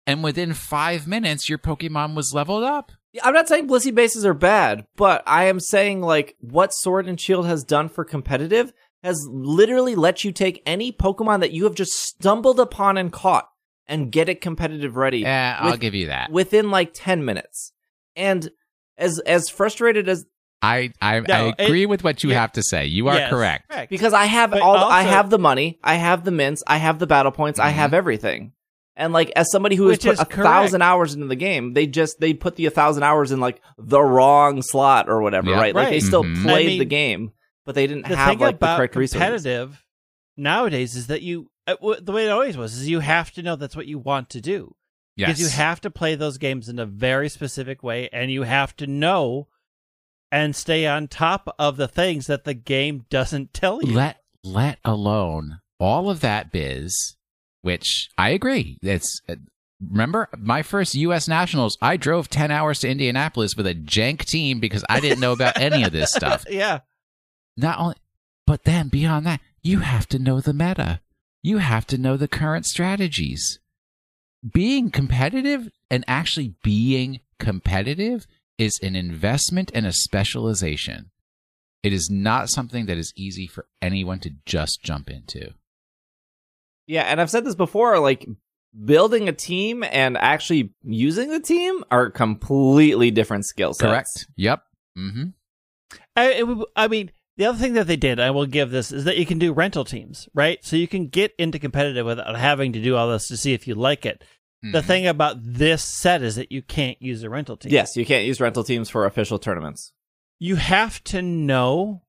and within five minutes your Pokemon was leveled up. I'm not saying Blissey bases are bad, but I am saying like what Sword and Shield has done for competitive has literally let you take any Pokemon that you have just stumbled upon and caught and get it competitive ready Yeah, I'll With- give you that. within like 10 minutes. And as as frustrated as I I, No, I it- agree with what you yeah. have to say. You are Yes, correct. because I have But all I have the money, I have the mints, I have the battle points, I Mhm. have everything. And like as somebody who has put a correct. thousand hours into the game, they just they put the a thousand hours in like the wrong slot or whatever, Yeah. right? Like they Right. still Mhm. played I mean, the game, but they didn't the have thing like the about correct resources. competitive nowadays is that you uh, the way it always was is you have to know that's what you want to do Yes. because you have to play those games in a very specific way and you have to know and stay on top of the things that the game doesn't tell you let let alone all of that biz which i agree it's uh, remember my first us nationals i drove 10 hours to indianapolis with a jank team because i didn't know about any of this stuff yeah not only but then beyond that you have to know the meta. You have to know the current strategies. Being competitive and actually being competitive is an investment and a specialization. It is not something that is easy for anyone to just jump into. Yeah, and I've said this before, like building a team and actually using the team are completely different skill sets. correct. Yep. Mm-hmm. I, I mean, the other thing that they did, I will give this, is that you can do rental teams, right? So you can get into competitive without having to do all this to see if you like it. Mm-hmm. The thing about this set is that you can't use a rental team. Yes, you can't use rental teams for official tournaments. You have to know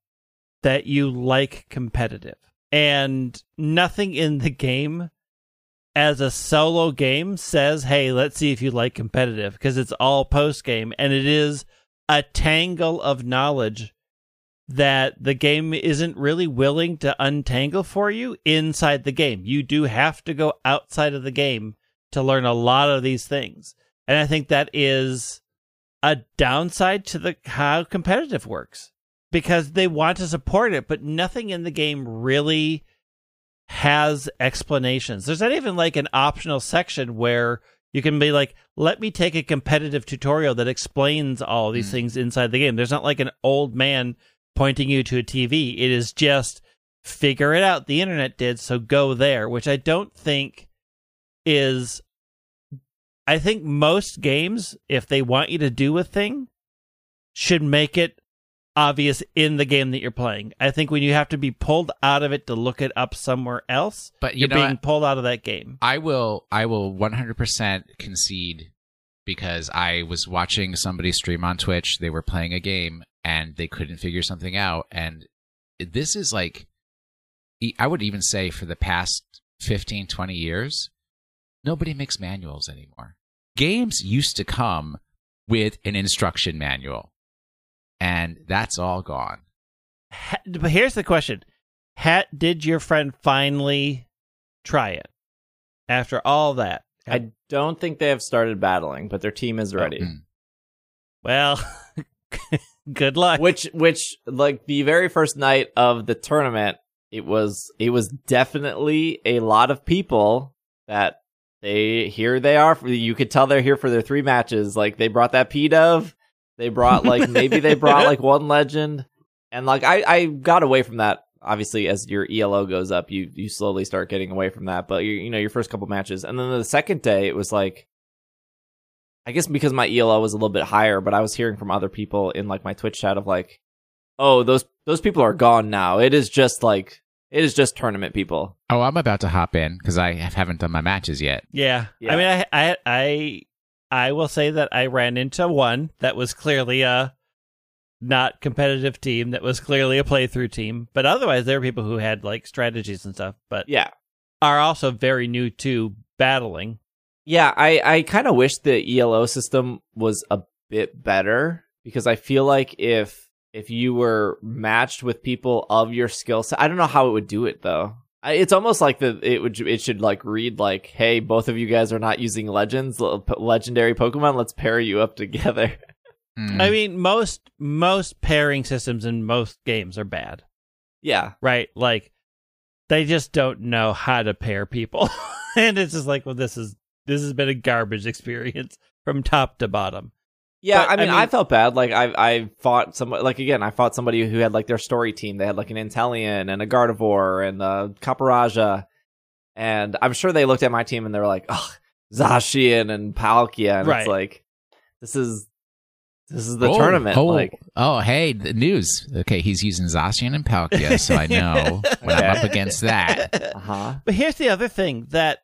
that you like competitive. And nothing in the game as a solo game says, "Hey, let's see if you like competitive," because it's all post game and it is a tangle of knowledge that the game isn't really willing to untangle for you inside the game. You do have to go outside of the game to learn a lot of these things. And I think that is a downside to the how competitive works because they want to support it, but nothing in the game really has explanations. There's not even like an optional section where you can be like, let me take a competitive tutorial that explains all these Mm. things inside the game. There's not like an old man pointing you to a TV. It is just figure it out. The internet did, so go there, which I don't think is. I think most games, if they want you to do a thing, should make it obvious in the game that you're playing. I think when you have to be pulled out of it to look it up somewhere else, But you you're know, being what? pulled out of that game. I will I will 100% concede because I was watching somebody stream on Twitch. They were playing a game and they couldn't figure something out and this is like I would even say for the past 15 20 years nobody makes manuals anymore. Games used to come with an instruction manual and that's all gone. But here's the question: ha- Did your friend finally try it after all that? I don't think they have started battling, but their team is ready. Mm. Well, good luck. which which like the very first night of the tournament it was it was definitely a lot of people that they here they are for, you could tell they're here for their three matches. Like they brought that p dove they brought like maybe they brought like one legend. And like i i got away from that obviously as your elo goes up you you slowly start getting away from that. But you you know your first couple matches. And then the second day it was like I guess because my ELO was a little bit higher, but I was hearing from other people in like my Twitch chat of like, oh, those those people are gone now. It is just like it is just tournament people. Oh, I'm about to hop in cuz I haven't done my matches yet. yeah. Yeah. I mean, I, I, I, I will say that I ran into one that was clearly a not competitive team. That was clearly a playthrough team. But otherwise, there were people who had like strategies and stuff, but Yeah, are also very new to battling. Yeah. I I kind of wish the ELO system was a bit better because I feel like if if you were matched with people of your skill set, I don't know how it would do it though. I, it's almost like the it would it should like read like, hey, both of you guys are not using legends, legendary Pokemon. Let's pair you up together. Mm. I mean, most most pairing systems in most games are bad. yeah, right? Like they just don't know how to pair people. and it's just like, well, this is this has been a garbage experience from top to bottom. Yeah, But, I I mean, I felt bad. Like I, I fought somebody. Like again, I fought somebody who had like their story team. They had like an Inteleon and a Gardevoir and a Copperajah, and I'm sure they looked at my team and they were like, "Oh, Zacian and Palkia," and Right. it's like, this is this is the Oh, tournament. Oh, Like, oh, hey, the news. Okay, he's using Zacian and Palkia, so I know when I'm up against that. uh huh. But here's the other thing that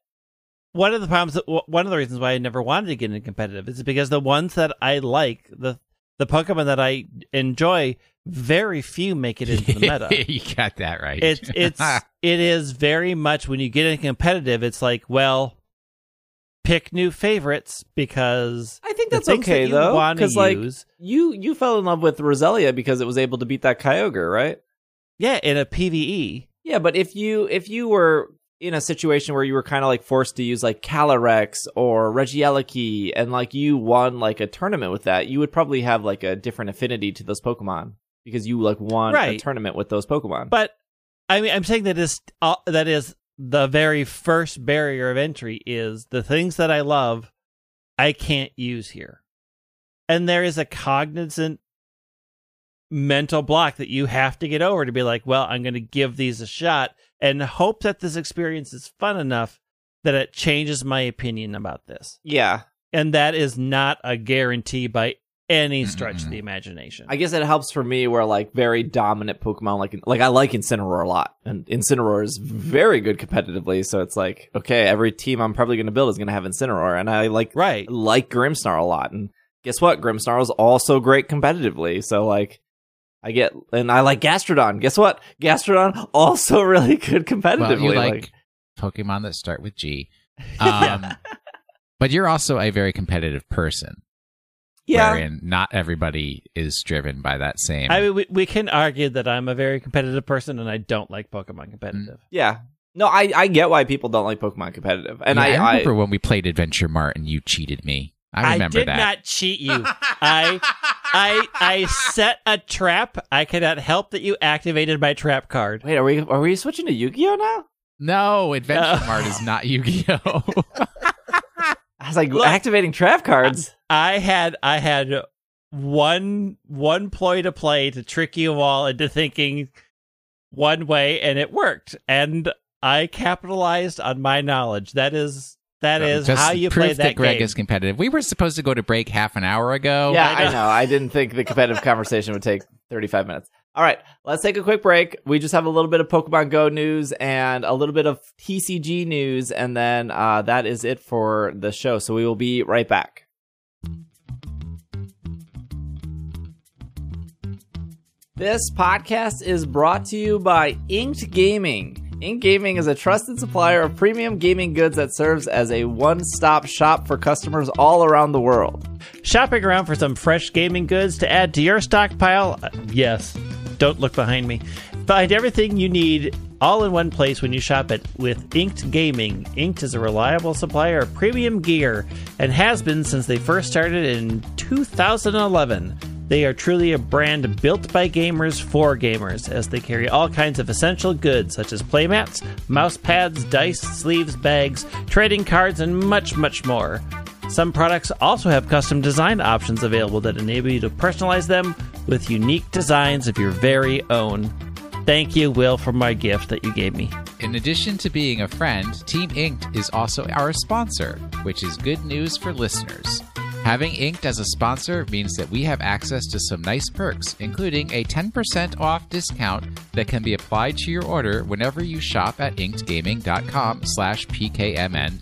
one of the problems that one of the reasons why I never wanted to get into competitive is because the ones that I like the the Pokemon that I enjoy, very few make it into the meta. you got that right. it's it's it is very much when you get into competitive, it's like, well, pick new favorites because I think that's okay that you though, because like use, you you fell in love with Roselia because it was able to beat that Kyogre, right? yeah, in a PVE, Yeah, but if you if you were in a situation where you were kind of like forced to use like Calyrex or Regieleki and like you won like a tournament with that, you would probably have like a different affinity to those Pokemon because you like won a tournament with those Pokemon. but I mean, I'm saying that is uh, that is the very first barrier of entry is the things that I love, I can't use here, and there is a cognizant mental block that you have to get over to be like, well, I'm going to give these a shot and hope that this experience is fun enough that it changes my opinion about this. yeah, And that is not a guarantee by any mm-hmm, stretch of the mm-hmm. imagination. I guess it helps for me where like very dominant Pokemon like like I like Incineroar a lot and Incineroar is very good competitively. So it's like okay, every team I'm probably going to build is going to have Incineroar, and I like right. like Grimmsnarl a lot. And guess what? Grimmsnarl is also great competitively. So like, I get and I like Gastrodon. Guess what? Gastrodon also really good competitively. well, you like, Pokemon that start with G. Um, but you're also a very competitive person, Yeah. wherein not everybody is driven by that same. I mean, we, we can argue that I'm a very competitive person and I don't like Pokemon competitive. Yeah. No, I, I get why people don't like Pokemon competitive. And Yeah, I, I remember I when we played Adventure Mart and you cheated me. I remember did that. not cheat you. I I I set a trap. I cannot help that you activated my trap card. wait, are we are we switching to Yu-Gi-Oh now? No, Adventure No. Mart is not Yu-Gi-Oh. I was like Look. activating trap cards. I had I had one one ploy to play to trick you all into thinking one way, and it worked. And I capitalized on my knowledge. That is that is Just how you proof play that, Greg game. is competitive. We were supposed to go to break half an hour ago. yeah, I I know. know. I didn't think the competitive conversation would take 35 minutes. All right, let's take a quick break. We just have a little bit of Pokemon Go news and a little bit of TCG news, and then uh, that is it for the show. So we will be right back. This podcast is brought to you by Inked Gaming. Inked Gaming is a trusted supplier of premium gaming goods that serves as a one stop shop for customers all around the world. Shopping around for some fresh gaming goods to add to your stockpile? Uh, yes. Don't look behind me. Find everything you need all in one place when you shop it with Inked Gaming. Inked is a reliable supplier of premium gear and has been since they first started in 2011. They are truly a brand built by gamers for gamers, as they carry all kinds of essential goods such as playmats, mouse pads, dice, sleeves, bags, trading cards, and much, much more. Some products also have custom design options available that enable you to personalize them with unique designs of your very own. Thank you, Will, for my gift that you gave me. In addition to being a friend, Team Inked is also our sponsor, which is good news for listeners. Having Inked as a sponsor means that we have access to some nice perks, including a 10% off discount that can be applied to your order whenever you shop at inkedgaming.com slash pkmncast,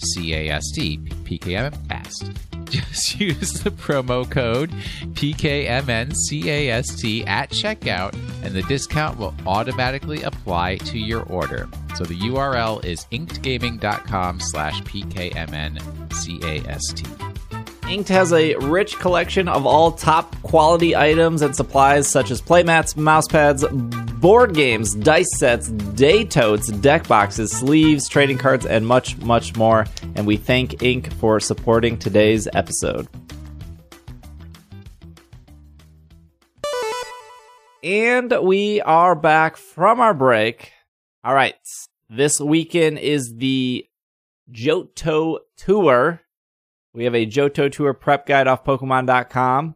pkmcast. Just use the promo code PKMNCAST at checkout, and the discount will automatically apply to your order. So the URL is inkedgaming.com slash PKMNCAST. Inked has a rich collection of all top quality items and supplies such as playmats, mousepads, board games, dice sets, day totes, deck boxes, sleeves, trading cards, and much, much more. And we thank Ink for supporting today's episode. And we are back from our break. All right. This weekend is the Johto Tour. We have a Johto Tour prep guide off Pokemon.com.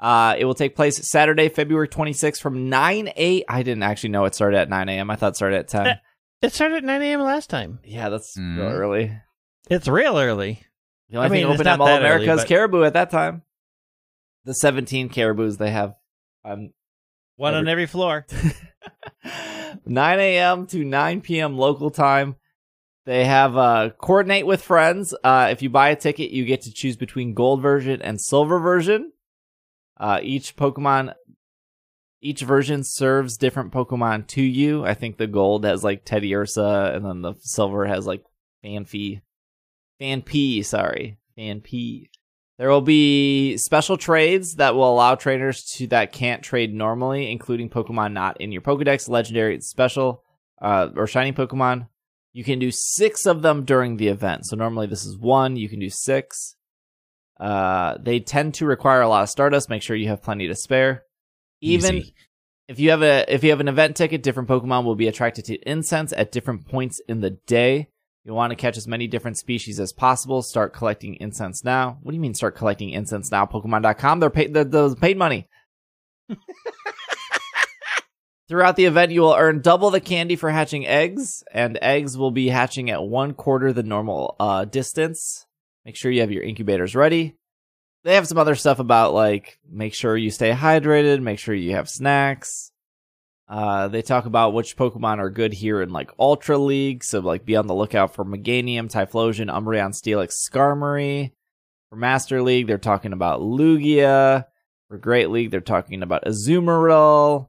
Uh, it will take place Saturday, February 26th from 9 a. I didn't actually know it started at 9 a.m. I thought it started at 10. It started at 9 a.m. last time. yeah, that's Mm. real early. It's real early. The only I mean, thing it's open at not Mall that early, America's but- Caribou at that time. The 17 Caribous they have. Um, One on Every- every floor. 9 a.m. to 9 p.m. local time. They have uh, coordinate with friends. Uh, if you buy a ticket, you get to choose between gold version and silver version. Uh, each Pokemon, each version serves different Pokemon to you. I think the gold has like Teddiursa, and then the silver has like Fanfy, Phanpy. Sorry, Phanpy. There will be special trades that will allow trainers to that can't trade normally, including Pokemon not in your Pokedex, legendary, special, uh, or shiny Pokemon. You can do six of them during the event. So normally this is one. You can do six. Uh, they tend to require a lot of Stardust. Make sure you have plenty to spare. Even Easy. if you have a if you have an event ticket, different Pokemon will be attracted to incense at different points in the day. You'll want to catch as many different species as possible. Start collecting incense now. What do you mean start collecting incense now? Pokemon.com. They're paid. They're, those paid money. Throughout the event, you will earn double the candy for hatching eggs, and eggs will be hatching at one quarter the normal uh, distance. Make sure you have your incubators ready. They have some other stuff about like make sure you stay hydrated, make sure you have snacks. Uh, they talk about which Pokemon are good here in like Ultra League, so like be on the lookout for Meganium, Typhlosion, Umbreon, Steelix, Skarmory. For Master League, they're talking about Lugia. For Great League, they're talking about Azumarill.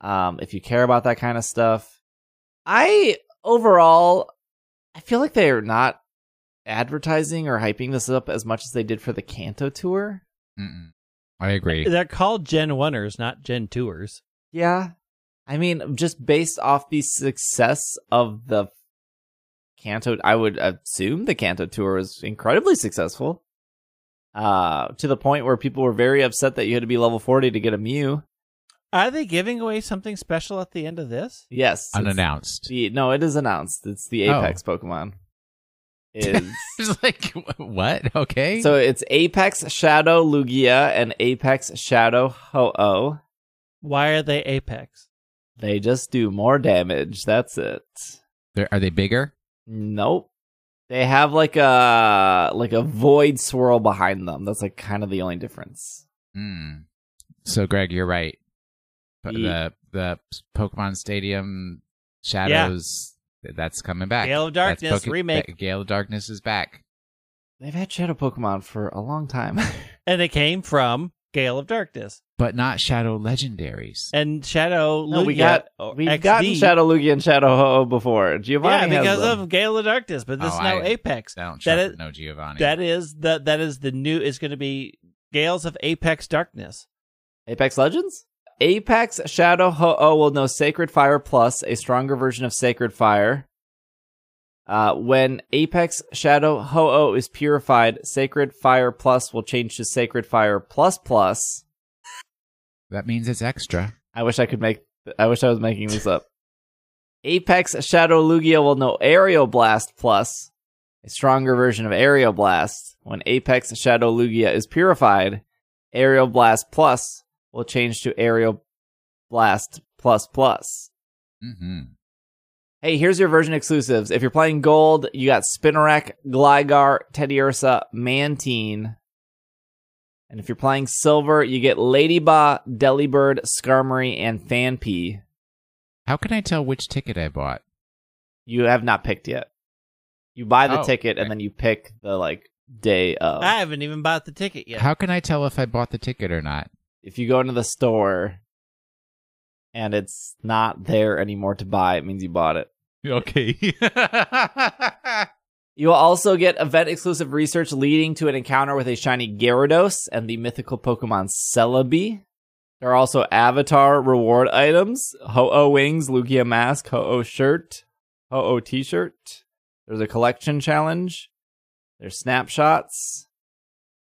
Um, if you care about that kind of stuff, I overall, I feel like they're not advertising or hyping this up as much as they did for the Kanto tour. Mm-mm. I agree. They're called Gen 1ers, not Gen 2ers. Yeah. I mean, just based off the success of the Kanto, I would assume the Kanto tour was incredibly successful. Uh, to the point where people were very upset that you had to be level 40 to get a Mew. Are they giving away something special at the end of this? Yes. Unannounced. The, no, it is announced. It's the Oh. Apex Pokemon. Is It's like what? Okay. so it's Apex Shadow Lugia and Apex Shadow Ho-Oh. Why are they Apex? They just do more damage. That's it. They're, are they bigger? Nope. They have like a like a void swirl behind them. That's like kind of the only difference. Hmm. So, Greg, you're right. But Ye- the the Pokemon Stadium Shadows that's coming back. Gale of Darkness Poke- remake. Gale of Darkness is back. They've had Shadow Pokemon for a long time. And it came from Gale of Darkness. but not Shadow Legendaries. And Shadow no, we got we've XD. gotten Shadow Lugia and Shadow Ho-Oh before. Giovanni Yeah, has because them. of Gale of Darkness, but this Oh, is now I- Apex. I don't That trust no Giovanni. That is the that is the new is going to be Gales of Apex Darkness. Apex Legends. Apex Shadow Ho-Oh will know Sacred Fire Plus, a stronger version of Sacred Fire. Uh, when Apex Shadow Ho-Oh is purified, Sacred Fire Plus will change to Sacred Fire Plus Plus. that means it's extra. I wish I could make. I wish I was making this up. Apex Shadow Lugia will know Aerial Blast Plus, a stronger version of Aerial Blast. When Apex Shadow Lugia is purified, Aerial Blast Plus will change to Aerial Blast Plus Plus. hmm Hey, here's your version exclusives. If you're playing gold, you got Spinarak, Gligar, Teddiursa, Mantine. And if you're playing silver, you get Ledyba, Delibird, Skarmory, and Phanpy. How can I tell which ticket I bought? You have not picked yet. You buy the Oh, ticket and then you pick the like day of. I haven't even bought the ticket yet. How can I tell if I bought the ticket or not? If you go into the store and it's not there anymore to buy, it means you bought it. Okay. You will also get event exclusive research leading to an encounter with a shiny Gyarados and the mythical Pokemon Celebi. There are also avatar reward items Ho-Oh wings, Lugia mask, Ho-Oh shirt, Ho-Oh t shirt. There's a collection challenge. There's snapshots.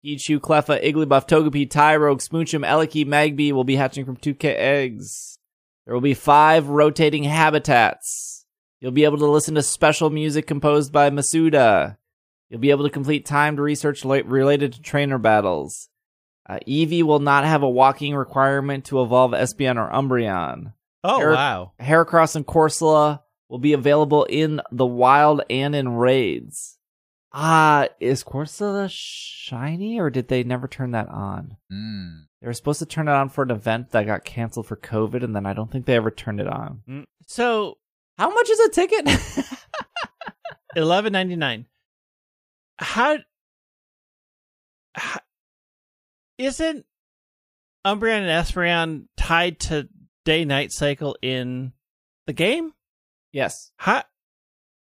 Pichu, Cleffa, Igglybuff, Togepi, Tyrogue, Smoochum, Elekid, Magby will be hatching from 2K eggs. There will be five rotating habitats. You'll be able to listen to special music composed by Masuda. You'll be able to complete timed research related to trainer battles. Uh, Eevee will not have a walking requirement to evolve Espeon or Umbreon. oh Eric- wow! Heracross and Corsola will be available in the wild and in raids. Ah, is Corsola shiny or did they never turn that on? Mm. They were supposed to turn it on for an event that got canceled for COVID, and then I don't think they ever turned it on. Mm, So How much is a ticket? eleven ninety nine. How, how isn't Umbreon and Espeon tied to day night cycle in the game? yes. How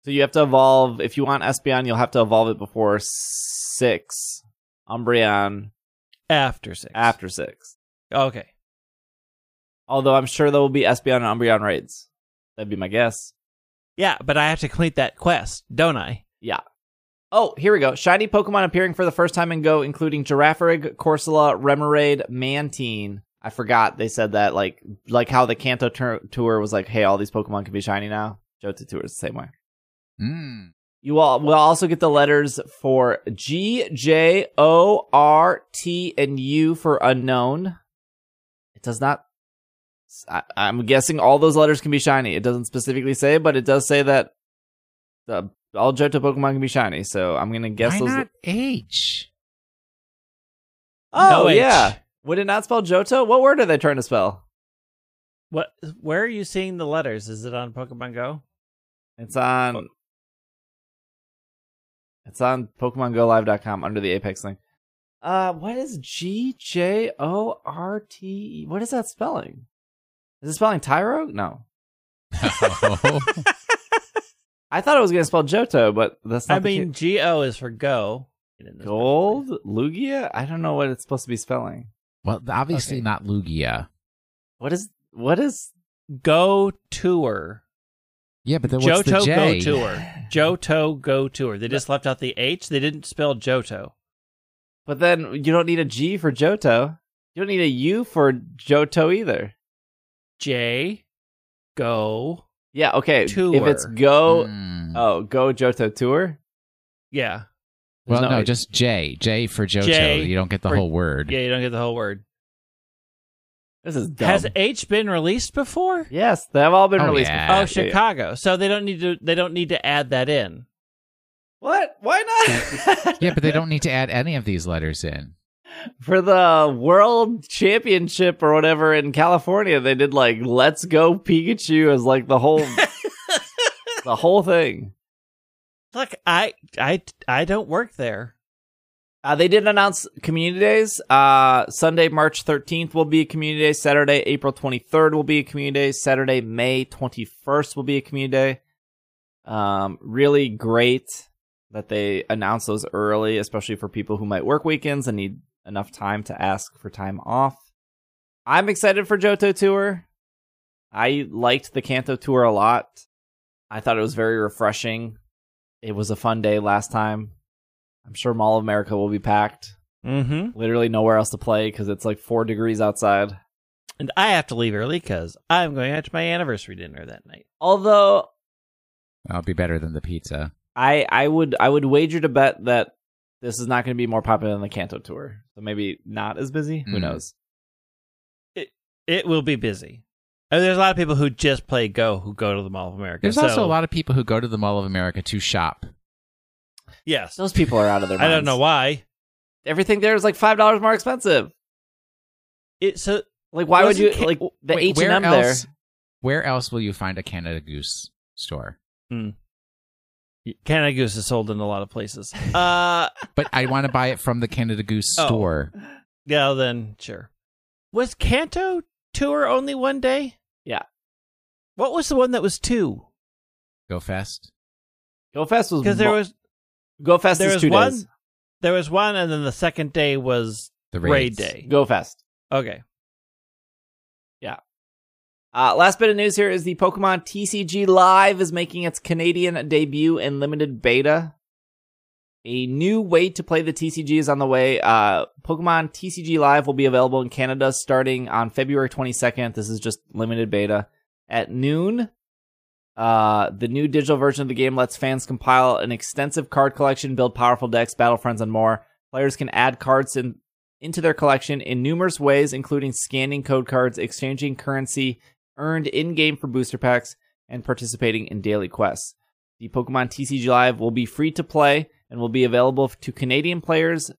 So you have to evolve. If you want Espeon, you'll have to evolve it before six. Umbreon after six? after six. okay. Although I'm sure there will be Espeon and Umbreon raids. That'd be my guess. Yeah, but I have to complete that quest, don't I? Yeah. Oh, here we go. Shiny Pokemon appearing for the first time in Go, including Girafarig, Corsola, Remoraid, Mantine. I forgot they said that, like, like how the Kanto tur- tour was like, hey, all these Pokemon can be shiny now. Johto tour is the same way. Mm. You will will also get the letters for G, J, O, R, T, and U for unknown. It does not. I, I'm guessing all those letters can be shiny. It doesn't specifically say, but it does say that the all Johto Pokemon can be shiny. So I'm gonna guess Why those. not H? oh No H. yeah, would it not spell Johto? What word are they trying to spell? What? Where are you seeing the letters? Is it on Pokemon Go? It's on. It's on PokemonGoLive.com under the Apex link. Uh, what is G J O R T E? What is that spelling? Is it spelling Tyro? No. Oh. I thought it was gonna spell Johto, but that's not I the mean, G O is for go. Gold Lugia. I don't know what it's supposed to be spelling. Well, obviously Okay. not Lugia. What is what is Go tour. Yeah, but then what's the Johto J? Go Tour. Johto Go Tour. They just left out the H. They didn't spell Johto. But then you don't need a G for Johto. You don't need a U for Johto either. J Go. Yeah, okay. Tour. If it's go Hmm. oh, go Johto tour. Yeah. well, no, no- just J. J for Johto. J you don't get the for- whole word. Yeah, you don't get the whole word. This is dumb. Has H been released before? yes, they have all been Oh, released. yeah. before. Oh, Chicago. So they don't need to. They don't need to add that in. What? Why not? Yeah, but they don't need to add any of these letters in. For the World Championship or whatever in California, they did like "Let's Go Pikachu" as like the whole the whole thing. Look, I, I, I don't work there. Uh, they did announce community days. Uh, Sunday, March 13th will be a community day. Saturday, April 23rd will be a community day. Saturday, May 21st will be a community day. Um, really great that they announce those early, especially for people who might work weekends and need enough time to ask for time off. I'm excited for Johto Tour. I liked the Kanto Tour a lot. I thought it was very refreshing. It was a fun day last time. I'm sure Mall of America will be packed. Mm-hmm. Literally nowhere else to play because it's like four degrees outside. And I have to leave early because I'm going out to my anniversary dinner that night. Although That'll be better than the pizza. I I would I would wager to bet that this is not going to be more popular than the Kanto tour. So maybe not as busy. Who Mm. knows? It will be busy. I mean, there's a lot of people who just play Go who go to the Mall of America. There's so- also a lot of people who go to the Mall of America to shop. Yes. Those people are out of their I minds. don't know why. Everything there is like five dollars more expensive. It so Like why would you Wasn't like the Wait, H where and M there? else- Where else will you find a Canada Goose store? Canada Goose is sold in a lot of places. Uh, But I want to buy it from the Canada Goose Oh. store. yeah, then sure. Was Kanto tour only one day? Yeah. What was the one that was two? Go Fest. Go Fest was Because there was Go Fest there is was two one- days. there was one, and then the second day was The raid day. Go Fest. Okay. Yeah. Uh, last bit of news here is the Pokemon TCG Live is making its Canadian debut in limited beta. A new way to play the TCG is on the way. Uh, Pokemon TCG Live will be available in Canada starting on February 22nd. This is just limited beta at noon. Uh, the new digital version of the game lets fans compile an extensive card collection, build powerful decks, battle friends, and more. Players can add cards in, into their collection in numerous ways, including scanning code cards, exchanging currency earned in game for booster packs, and participating in daily quests. The Pokemon TCG Live will be free to play and will be available to Canadian players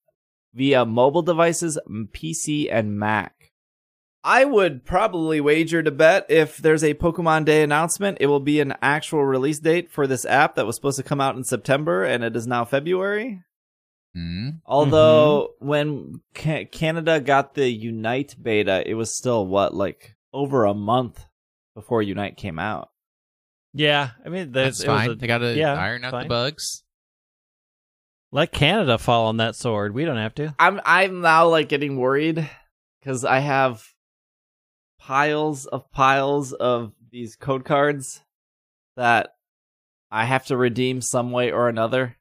via mobile devices, PC, and Mac. I would probably wager to bet if there's a Pokemon Day announcement, it will be an actual release date for this app that was supposed to come out in September and it is now February. Hmm. Although when Ca- Canada got the Unite beta, it was still what like over a month before Unite came out. Yeah, I mean there's That's it was fine. a- they got to yeah, iron out fine. the bugs. let Canada fall on that sword. We don't have to. I'm I'm now like getting worried because I have piles of piles of these code cards that I have to redeem some way or another,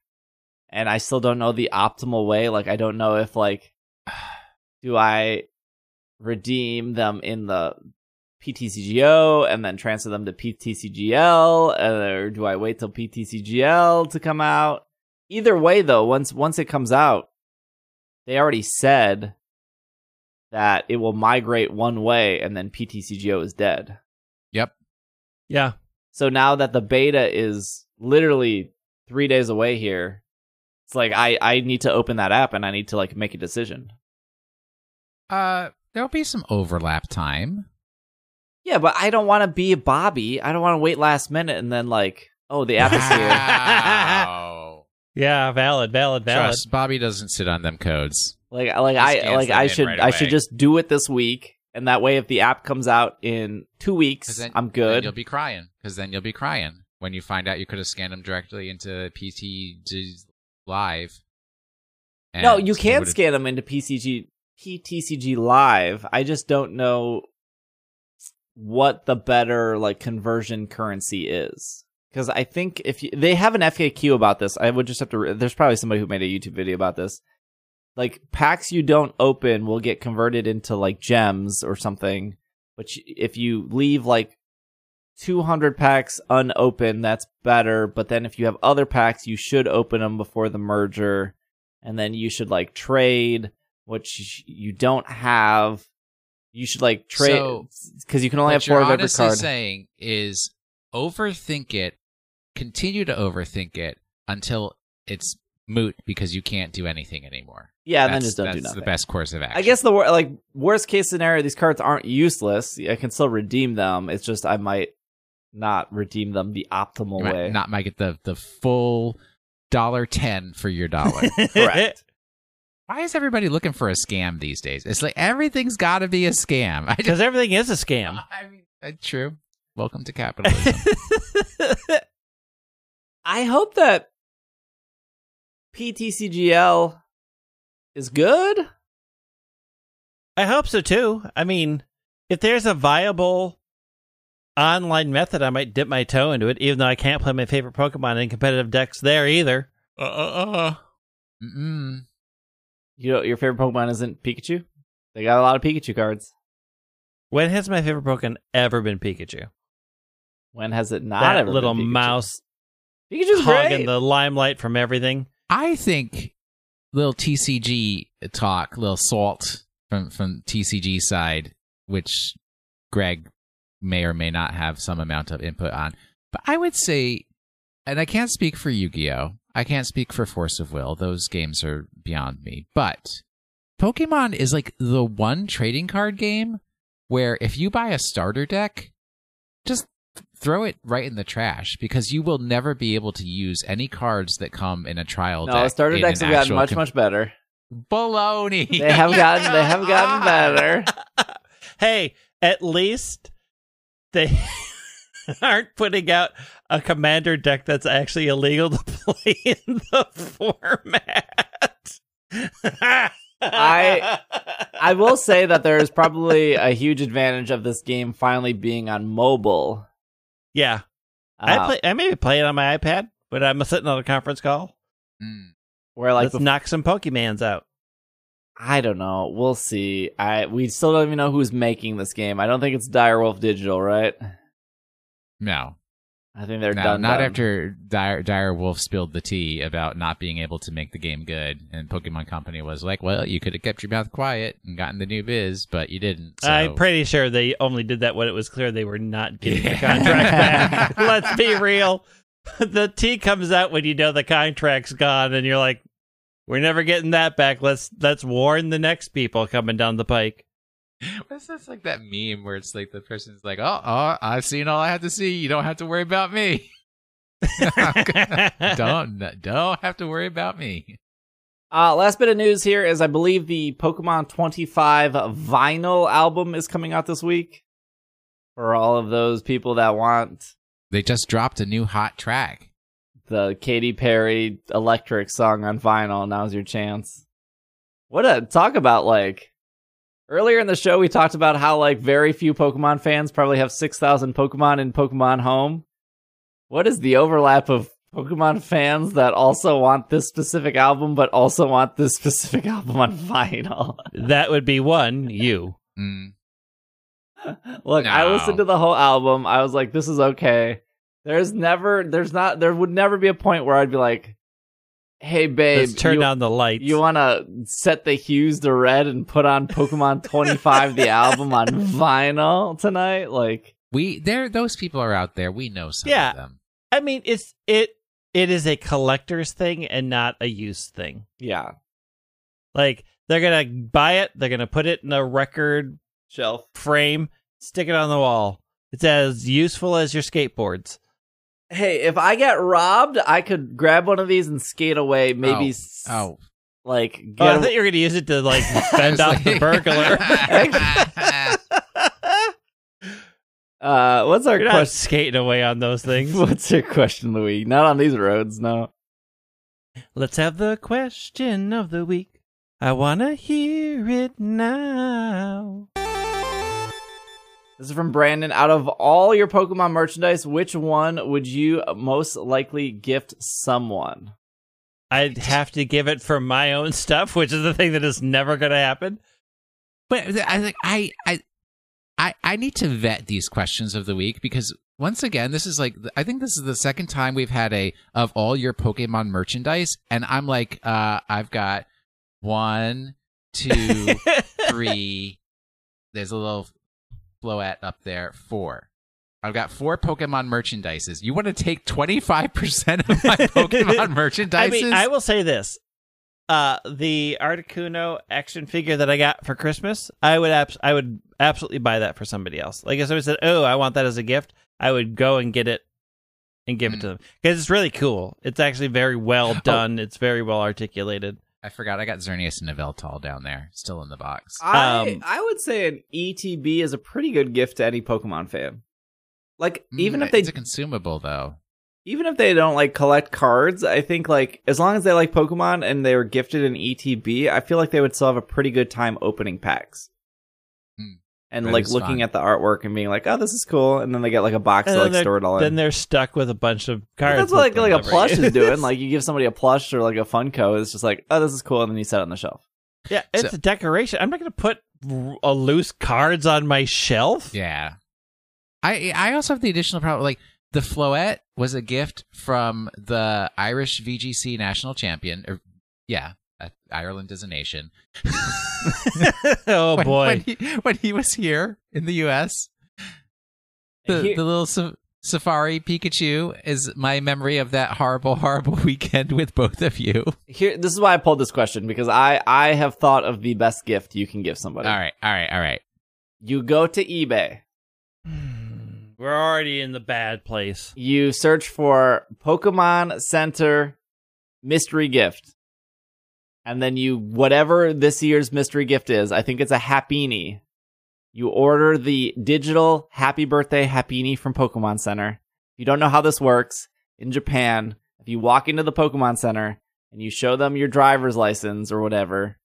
and I still don't know the optimal way. Like I don't know if like do I redeem them in the PTCGO and then transfer them to PTCGL, or do I wait till PTCGL to come out? Either way, though, once once it comes out, they already said that it will migrate one way, and then PTCGO is dead. Yep. Yeah. So now that the beta is literally three days away here, it's like I I need to open that app and I need to like make a decision. Uh, there'll be some overlap time. Yeah, but I don't want to be Bobby. I don't want to wait last minute and then like, oh, the app is here. Wow. Yeah, valid, valid, valid. Trust, Bobby doesn't sit on them codes. Like like I like I should right I should just do it this week, and that way if the app comes out in two weeks, then- I'm Then good. you'll be crying because then you'll be crying when you find out you could have scanned them directly into PTG Live. no, you can would've- scan them into PCG PTCG Live. I just don't know what the better like conversion currency is. Because I think if you, they have an FAQ about this, I would just have to. There's probably somebody who made a YouTube video about this. Like packs you don't open will get converted into like gems or something. But if you leave like 200 packs unopened, that's better. But then if you have other packs, you should open them before the merger, and then you should like trade, which you don't have. You should like trade So, because you can only have four of every card. card. saying is overthink it, continue to overthink it until it's moot because you can't do anything anymore. yeah, and then That's- just don't do nothing. the best course of action. I guess the wor- like worst case scenario, these cards aren't useless. I can still redeem them. It's just I might not redeem them the optimal you might way. not might get the the full dollar ten for your dollar. Correct. Why is everybody looking for a scam these days? It's like everything's got to be a scam. Because everything is a scam. I mean, that's true. Welcome to capitalism. I hope that PTCGL is good. I hope so too. I mean, if there's a viable online method, I might dip my toe into it, even though I can't play my favorite Pokemon in competitive decks there either. uh, uh, uh. Mm-mm. You know, your favorite Pokemon isn't Pikachu. They got a lot of Pikachu cards. When has my favorite Pokemon ever been Pikachu? When has it not that ever been little Pikachu? mouse Pikachu's hogging great. the limelight from everything. I think little TCG talk, little salt from from TCG side, which Greg may or may not have some amount of input on. But I would say, and I can't speak for Yu-Gi-Oh. I can't speak for Force of Will. Those games are beyond me. But Pokemon is like the one trading card game where if you buy a starter deck, just throw it right in the trash because you will never be able to use any cards that come in a trial deck. no, starter decks have gotten much com- much better. baloney. They have gotten they have gotten better. hey, at least they aren't putting out a commander deck that's actually illegal to play in the format. I- I will say that there is probably a huge advantage of this game finally being on mobile. Yeah, Uh, I play. I maybe play it on my iPad, but I'm sitting on a conference call. Mm. where like Let's bef- knock some Pokemans out. I don't know. We'll see. I we still don't even know who's making this game. I don't think it's Direwolf Digital, right? No, I think they're no, done. not done. after Dire, Dire Wolf spilled the tea about not being able to make the game good, and Pokemon Company was like, "Well, you could have kept your mouth quiet and gotten the new biz, but you didn't." So. I'm pretty sure they only did that when it was clear they were not getting the contract back. Let's be real. The tea comes out when you know the contract's gone, and you're like, "We're never getting that back." Let's let's warn the next people coming down the pike. What's this like that meme where it's like the person's like, "Oh, oh, I've seen all I have to see. You don't have to worry about me. don't don't have to worry about me." Uh, last bit of news here is I believe the Pokemon 25 vinyl album is coming out this week. For all of those people that want They just dropped a new hot track. the Katy Perry electric song on vinyl, now's your chance. What a talk about like earlier in the show we talked about how like very few Pokemon fans probably have 6,000 Pokemon in Pokemon Home. What is the overlap of Pokemon fans that also want this specific album but also want this specific album on vinyl? That would be one you. Mm. Look, I listened to the whole album. I was like, this is okay. There's never, there's not, there would never be a point where I'd be like, hey, babe, Let's turn you, down the lights. you want to set the hues to red and put on Pokemon 25, the album on vinyl tonight? Like, We there those people are out there. We know some Yeah. of them. I mean, it's it it is a collector's thing and not a use thing. yeah, Like they're gonna buy it, they're gonna put it in a record shelf. frame, stick it on the wall. It's as useful as your skateboards. Hey, if I get robbed, I could grab one of these and skate away. Maybe, Oh. s- Oh, like, Oh, get I a- thought you were gonna use it to like fend was off the burglar. Uh, what's our You're not question? skating away on those things. What's your question of the week? Not on these roads, no. Let's have the question of the week. I wanna hear it now. This is from Brandon. Out of all your Pokemon merchandise, which one would you most likely gift someone? I'd have to give it for my own stuff, which is the thing that is never gonna happen. But I think I, I I I need to vet these questions of the week because once again, this is like I think this is the second time we've had a of all your Pokemon merchandise, and I'm like, uh, I've got one, two, three. There's a little floette up there. Four. I've got four Pokemon merchandises. You want to take 25% of my Pokemon I merchandises? mean, I will say this: uh, the Articuno action figure that I got for Christmas, I would abs- I would absolutely buy that for somebody else. Like if somebody said, "Oh, I want that as a gift," I would go and get it and give it Mm. to them because it's really cool. It's actually very well done. It's very well articulated. I forgot I got Xerneas and Yveltal down there, still in the box. I Um, I would say an ETB is a pretty good gift to any Pokemon fan. Like even Mm, if they it's a consumable though. even if they don't like collect cards, I think like as long as they like Pokemon and they were gifted an ETB, I feel like they would still have a pretty good time opening packs. And That like looking fun. at the artwork and being like, "Oh, this is cool," and then they get like a box And to like they're- store it all in. Then they're stuck with a bunch of cards. That's what like with like a plush is doing. Like you give somebody a plush or like a Funko, it's just like, "Oh, this is cool," and then you set it on the shelf. yeah, it's So- a decoration. I'm not going to put a loose cards on my shelf. Yeah. I I also have the additional problem like the Floette was a gift from the Irish VGC national champion. Or, yeah, uh, Ireland is a nation. oh when, boy. when he, when he was here in the U.S., the Here- the little sa- safari Pikachu is my memory of that horrible, horrible weekend with both of you. Here, this is why I pulled this question because I I have thought of the best gift you can give somebody. All right, all right, all right. You go to eBay. Hmm. We're already in the bad place. You search for Pokemon Center mystery gift. And then you, whatever this year's mystery gift is, I think it's a Happiny. You order the digital Happy Birthday Happiny from Pokemon Center. If you don't know how this works, in Japan, if you walk into the Pokemon Center and you show them your driver's license or whatever,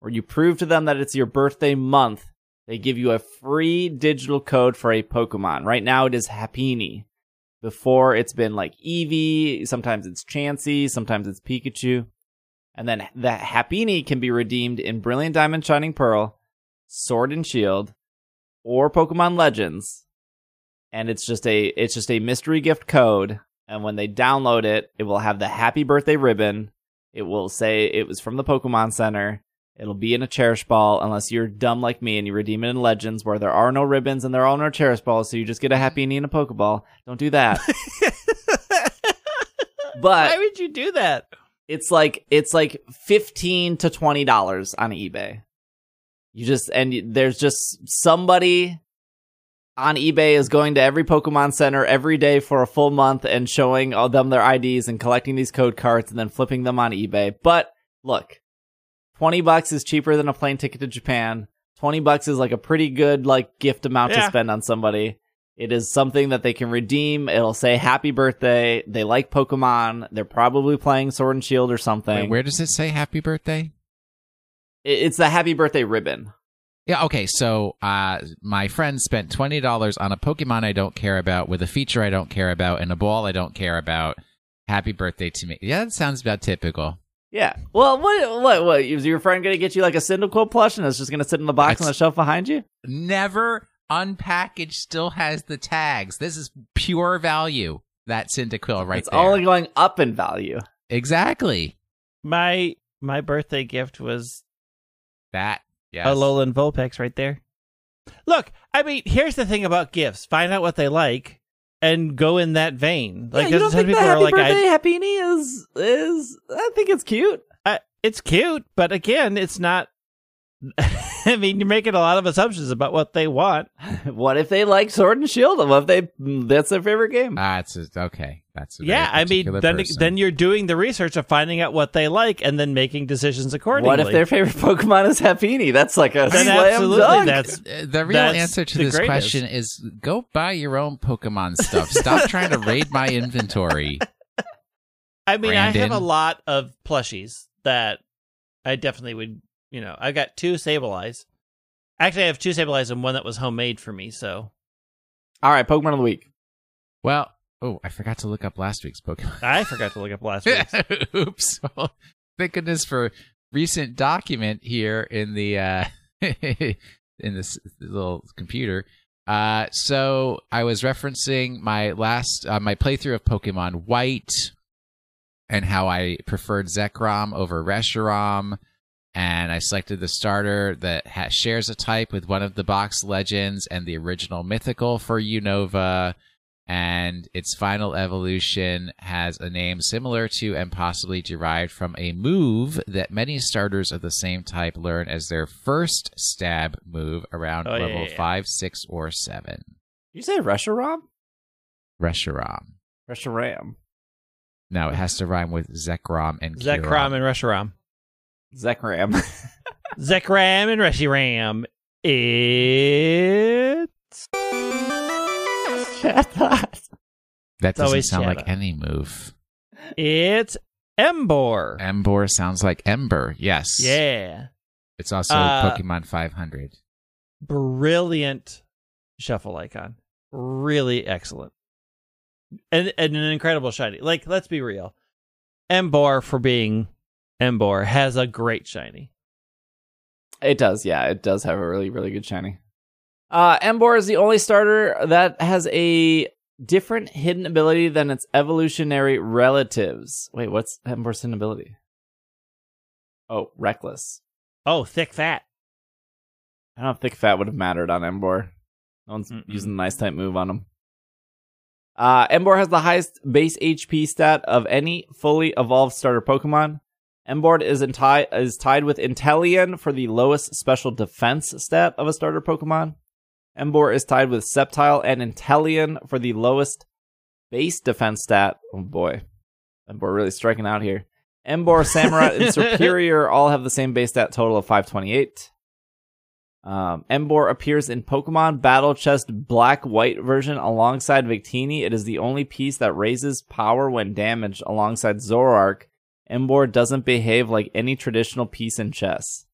or you prove to them that it's your birthday month, they give you a free digital code for a Pokemon. Right now it is Happiny. Before it's been like Eevee, sometimes it's Chansey, sometimes it's Pikachu. And then the Happiny can be redeemed in Brilliant Diamond Shining Pearl, Sword and Shield, or Pokemon Legends. And it's just a it's just a mystery gift code. And when they download it, it will have the happy birthday ribbon. It will say it was from the Pokemon Center. It'll be in a cherish ball unless you're dumb like me and you redeem it in Legends where there are no ribbons and there are no cherish balls, so you just get a Happiny and a Pokeball. Don't do that. but Why would you do that? It's like it's like fifteen to twenty dollars on eBay. You just and there's just somebody on eBay is going to every Pokemon Center every day for a full month and showing all them their IDs and collecting these code cards and then flipping them on eBay. But look, twenty bucks is cheaper than a plane ticket to Japan. Twenty bucks is like a pretty good like gift amount to spend on somebody. It is something that they can redeem. It'll say happy birthday. They like Pokemon. They're probably playing Sword and Shield or something. Wait, where does it say happy birthday? It's the happy birthday ribbon. Yeah, okay, so uh, my friend spent $20 on a Pokemon I don't care about with a feature I don't care about and a ball I don't care about. Happy birthday to me. Yeah, that sounds about typical. Yeah. Well, what, what, what? Is your friend gonna get you like a Cyndaquil plush and it's just gonna sit in the box on the shelf behind you? Never unpackaged, still has the tags. This is pure value. That Cyndaquil right it's there. only going up in value. exactly. My my birthday gift was That. Yes. a Alolan Vulpix right there. Look, I mean, here's the thing about gifts: find out what they like and go in that vein. Like, yeah, you don't 'cause some think the people are happy like, birthday I, happy is is? I think it's cute. I, it's cute, but again, it's not I mean, you're making a lot of assumptions about what they want. what if they like Sword and Shield? What if they that's their favorite game? Ah, it's a, okay. That's a yeah, I mean, then person. then you're doing the research of finding out what they like and then making decisions accordingly. What if their favorite Pokemon is Happiny? That's like a Then slam absolutely, dunk. that's Uh, the real That's answer to this greatest. question is go buy your own Pokemon stuff. Stop trying to raid my inventory. I mean, I have a lot of plushies that I definitely would. You know, I got two Sableyes. Actually, I have two Sableyes and one that was homemade for me. So All right, Pokemon of the week. Well, oh, I forgot to look up last week's Pokemon. I forgot to look up last week's. Oops. Well, thank goodness for recent document here in the uh in this little computer. Uh so I was referencing my last uh, my playthrough of Pokemon White and how I preferred Zekrom over Reshiram and I selected the starter that ha- shares a type with one of the box legends and the original mythical for Unova and its final evolution has a name similar to and possibly derived from a move that many starters of the same type learn as their first stab move around Oh, level yeah, yeah. 5, 6, or 7. You say Reshiram? Reshiram. Reshiram. No, it has to rhyme with Zekrom and Zekrom Kyurem. and Reshiram. Zekram. Zekram and Reshiram. It's Chat That doesn't always sound like any move. it's Emboar. Emboar sounds like Ember. Yes. Yeah, It's also Uh, Pokemon 500. brilliant shuffle icon. Really excellent, and, and an incredible shiny. Like, let's be real, Emboar for being Emboar has a great shiny. It does, yeah. It does have a really, really good shiny. Uh, Emboar is the only starter that has a different hidden ability than its evolutionary relatives. Wait, what's Emboar's hidden ability? Oh, Reckless. Oh, thick fat. I don't know if Thick Fat would have mattered on Emboar. No one's Mm-mm. using the nice type move on him. Uh, Emboar has the highest base HP stat of any fully evolved starter Pokemon. Emboar is, enti- is tied with Inteleon for the lowest special defense stat of a starter Pokemon. Emboar is tied with Sceptile and Inteleon for the lowest base defense stat. Oh boy. Emboar really striking out here. Emboar, Samurott, and Serperior all have the same base stat total of 528. Um, Emboar appears in Pokemon Battle Chess Black White version alongside Victini. It is the only piece that raises power when damaged alongside Zoroark. Emboar doesn't behave like any traditional piece in chess.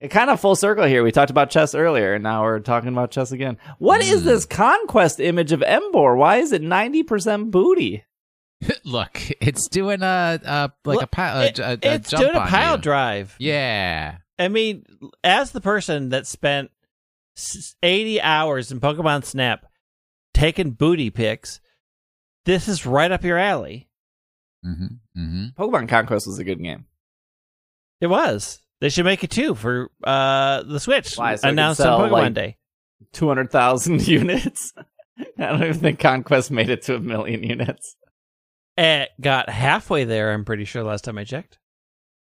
It kind of full circle here. We talked about chess earlier, and now we're talking about chess again. What is Mm. this conquest image of Emboar? Why is it 90% booty? Look, it's doing a, a like a, Look, pi- a, It- a, a it's jump doing a pile you. drive. Yeah. I mean, as the person that spent 80 hours in Pokemon Snap taking booty pics, this is right up your alley. Mm-hmm. Mm-hmm. Pokemon Conquest was a good game. It was. They should make it too for uh, the Switch Why, so announced sell, on Pokemon like- Day. 200,000 units. I don't even think Conquest made it to a million units. It got halfway there, I'm pretty sure, last time I checked.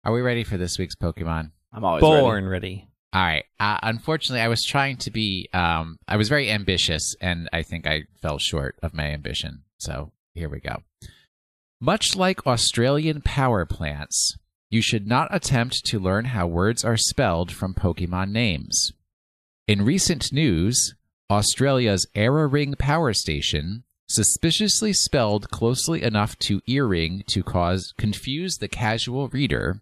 Are we ready for this week's Pokemon? I'm always ready. Born ready. All right. Uh, unfortunately, I was trying to be. Um, I was very ambitious, and I think I fell short of my ambition. So here we go. Much like Australian power plants, you should not attempt to learn how words are spelled from Pokemon names. In recent news, Australia's Eraring Power Station, suspiciously spelled closely enough to earring to cause confuse the casual reader,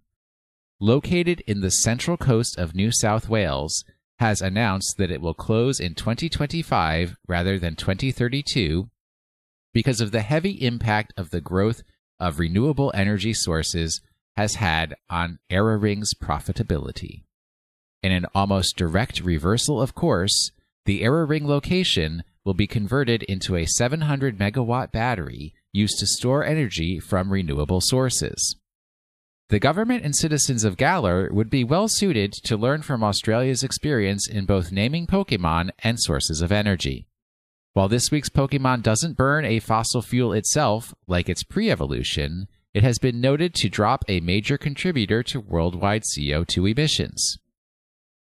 located in the central coast of New South Wales, has announced that it will close in 2025 rather than 2032 because of the heavy impact of the growth of renewable energy sources has had on Ring's profitability. In an almost direct reversal of course, the Ring location will be converted into a 700 megawatt battery used to store energy from renewable sources. The government and citizens of Galar would be well suited to learn from Australia's experience in both naming Pokemon and sources of energy. While this week's Pokemon doesn't burn a fossil fuel itself, like its pre evolution, it has been noted to drop a major contributor to worldwide CO2 emissions.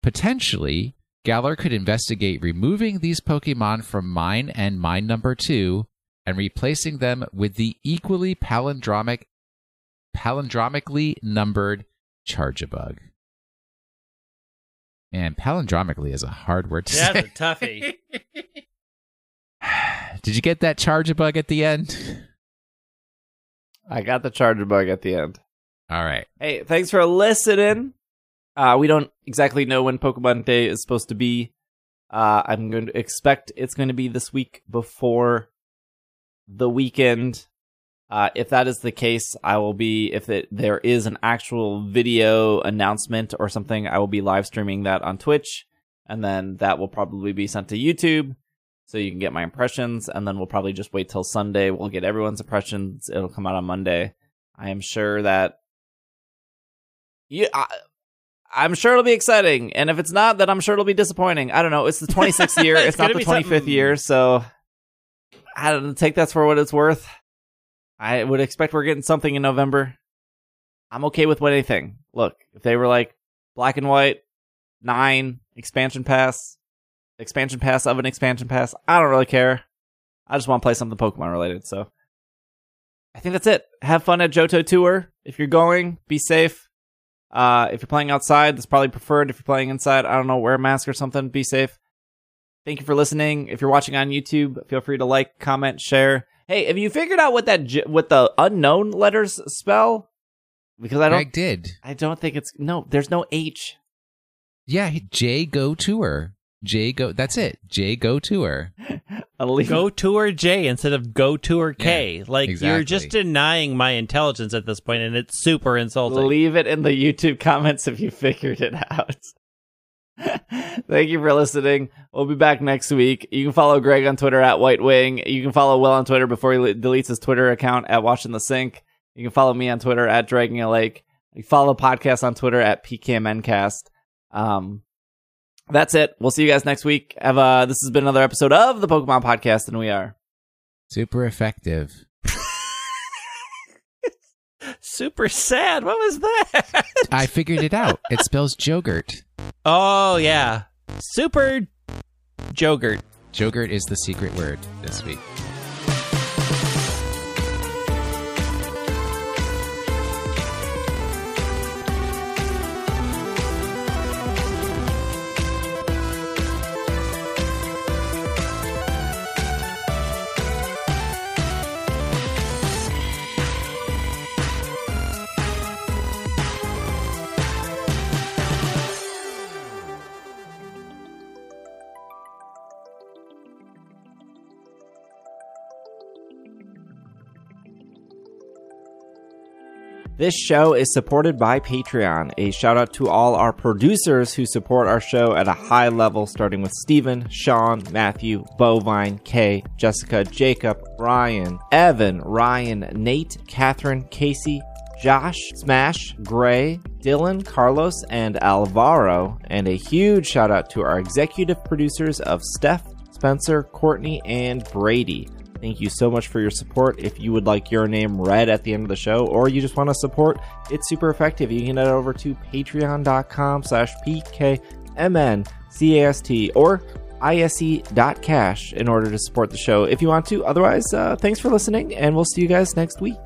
Potentially, Galar could investigate removing these Pokemon from mine and mine number two and replacing them with the equally palindromic, palindromically numbered Charjabug. Man, palindromically is a hard word to That's say. a toughie. Did you get that Charjabug at the end? I got the Charjabug at the end. All right. Hey, thanks for listening. Uh, we don't exactly know when Pokemon Day is supposed to be. Uh, I'm going to expect it's going to be this week before the weekend. Uh, if that is the case, I will be, if it, there is an actual video announcement or something, I will be live streaming that on Twitch. And then that will probably be sent to YouTube so you can get my impressions. And then we'll probably just wait till Sunday. We'll get everyone's impressions. It'll come out on Monday. I am sure that yeah, I, I'm sure it'll be exciting, and if it's not, then I'm sure it'll be disappointing. I don't know. It's the 26th year. It's it's, not the 25th something- year, so I don't know, take that for what it's worth. I would expect we're getting something in November. I'm okay with what anything. Look, if they were like black and white, nine expansion pass, expansion pass of an expansion pass, I don't really care. I just want to play something Pokemon related. So I think that's it. Have fun at Johto Tour. If you're going, be safe. Uh, if you're playing outside, that's probably preferred. If you're playing inside, I don't know, wear a mask or something. Be safe. Thank you for listening. If you're watching on YouTube, feel free to like, comment, share. Hey, have you figured out what that j- what the unknown letters spell? Because I don't, I did. I don't think it's no. There's no H. Yeah, J Go Tour. J Go. That's it. J Go Tour. I'll leave- Go tour J instead of go tour K. like you're just denying my intelligence at this point, and it's super insulting. Leave it in the YouTube comments if you figured it out. Thank you for listening. We'll be back next week. You can follow Greg on Twitter at White Wing. You can follow Will on Twitter before he le- deletes his Twitter account at Watching the Sink. You can follow me on Twitter at Dragging a Lake. You follow the podcast on Twitter at PKMNcast. Um, that's it. We'll see you guys next week. Have uh, this has been another episode of the Pokemon Podcast, and we are. Super effective. super sad. What was that? I figured it out. It spells Jogurt. oh yeah, super Jogurt. Jogurt is the secret word this week. This show is supported by Patreon. A shout out to all our producers who support our show at a high level, starting with Steven, Sean, Matthew, Bovine, Kay, Jessica, Jacob, Ryan, Evan, Ryan, Nate, Catherine, Casey, Josh, Smash, Gray, Dylan, Carlos, and Alvaro. And a huge shout out to our executive producers of Steph, Spencer, Courtney, and Brady. Thank you so much for your support. If you would like your name read at the end of the show, or you just want to support, it's super effective. You can head over to patreon.com slash pkmncast or ise.cash in order to support the show if you want to. Otherwise, uh, thanks for listening, and we'll see you guys next week.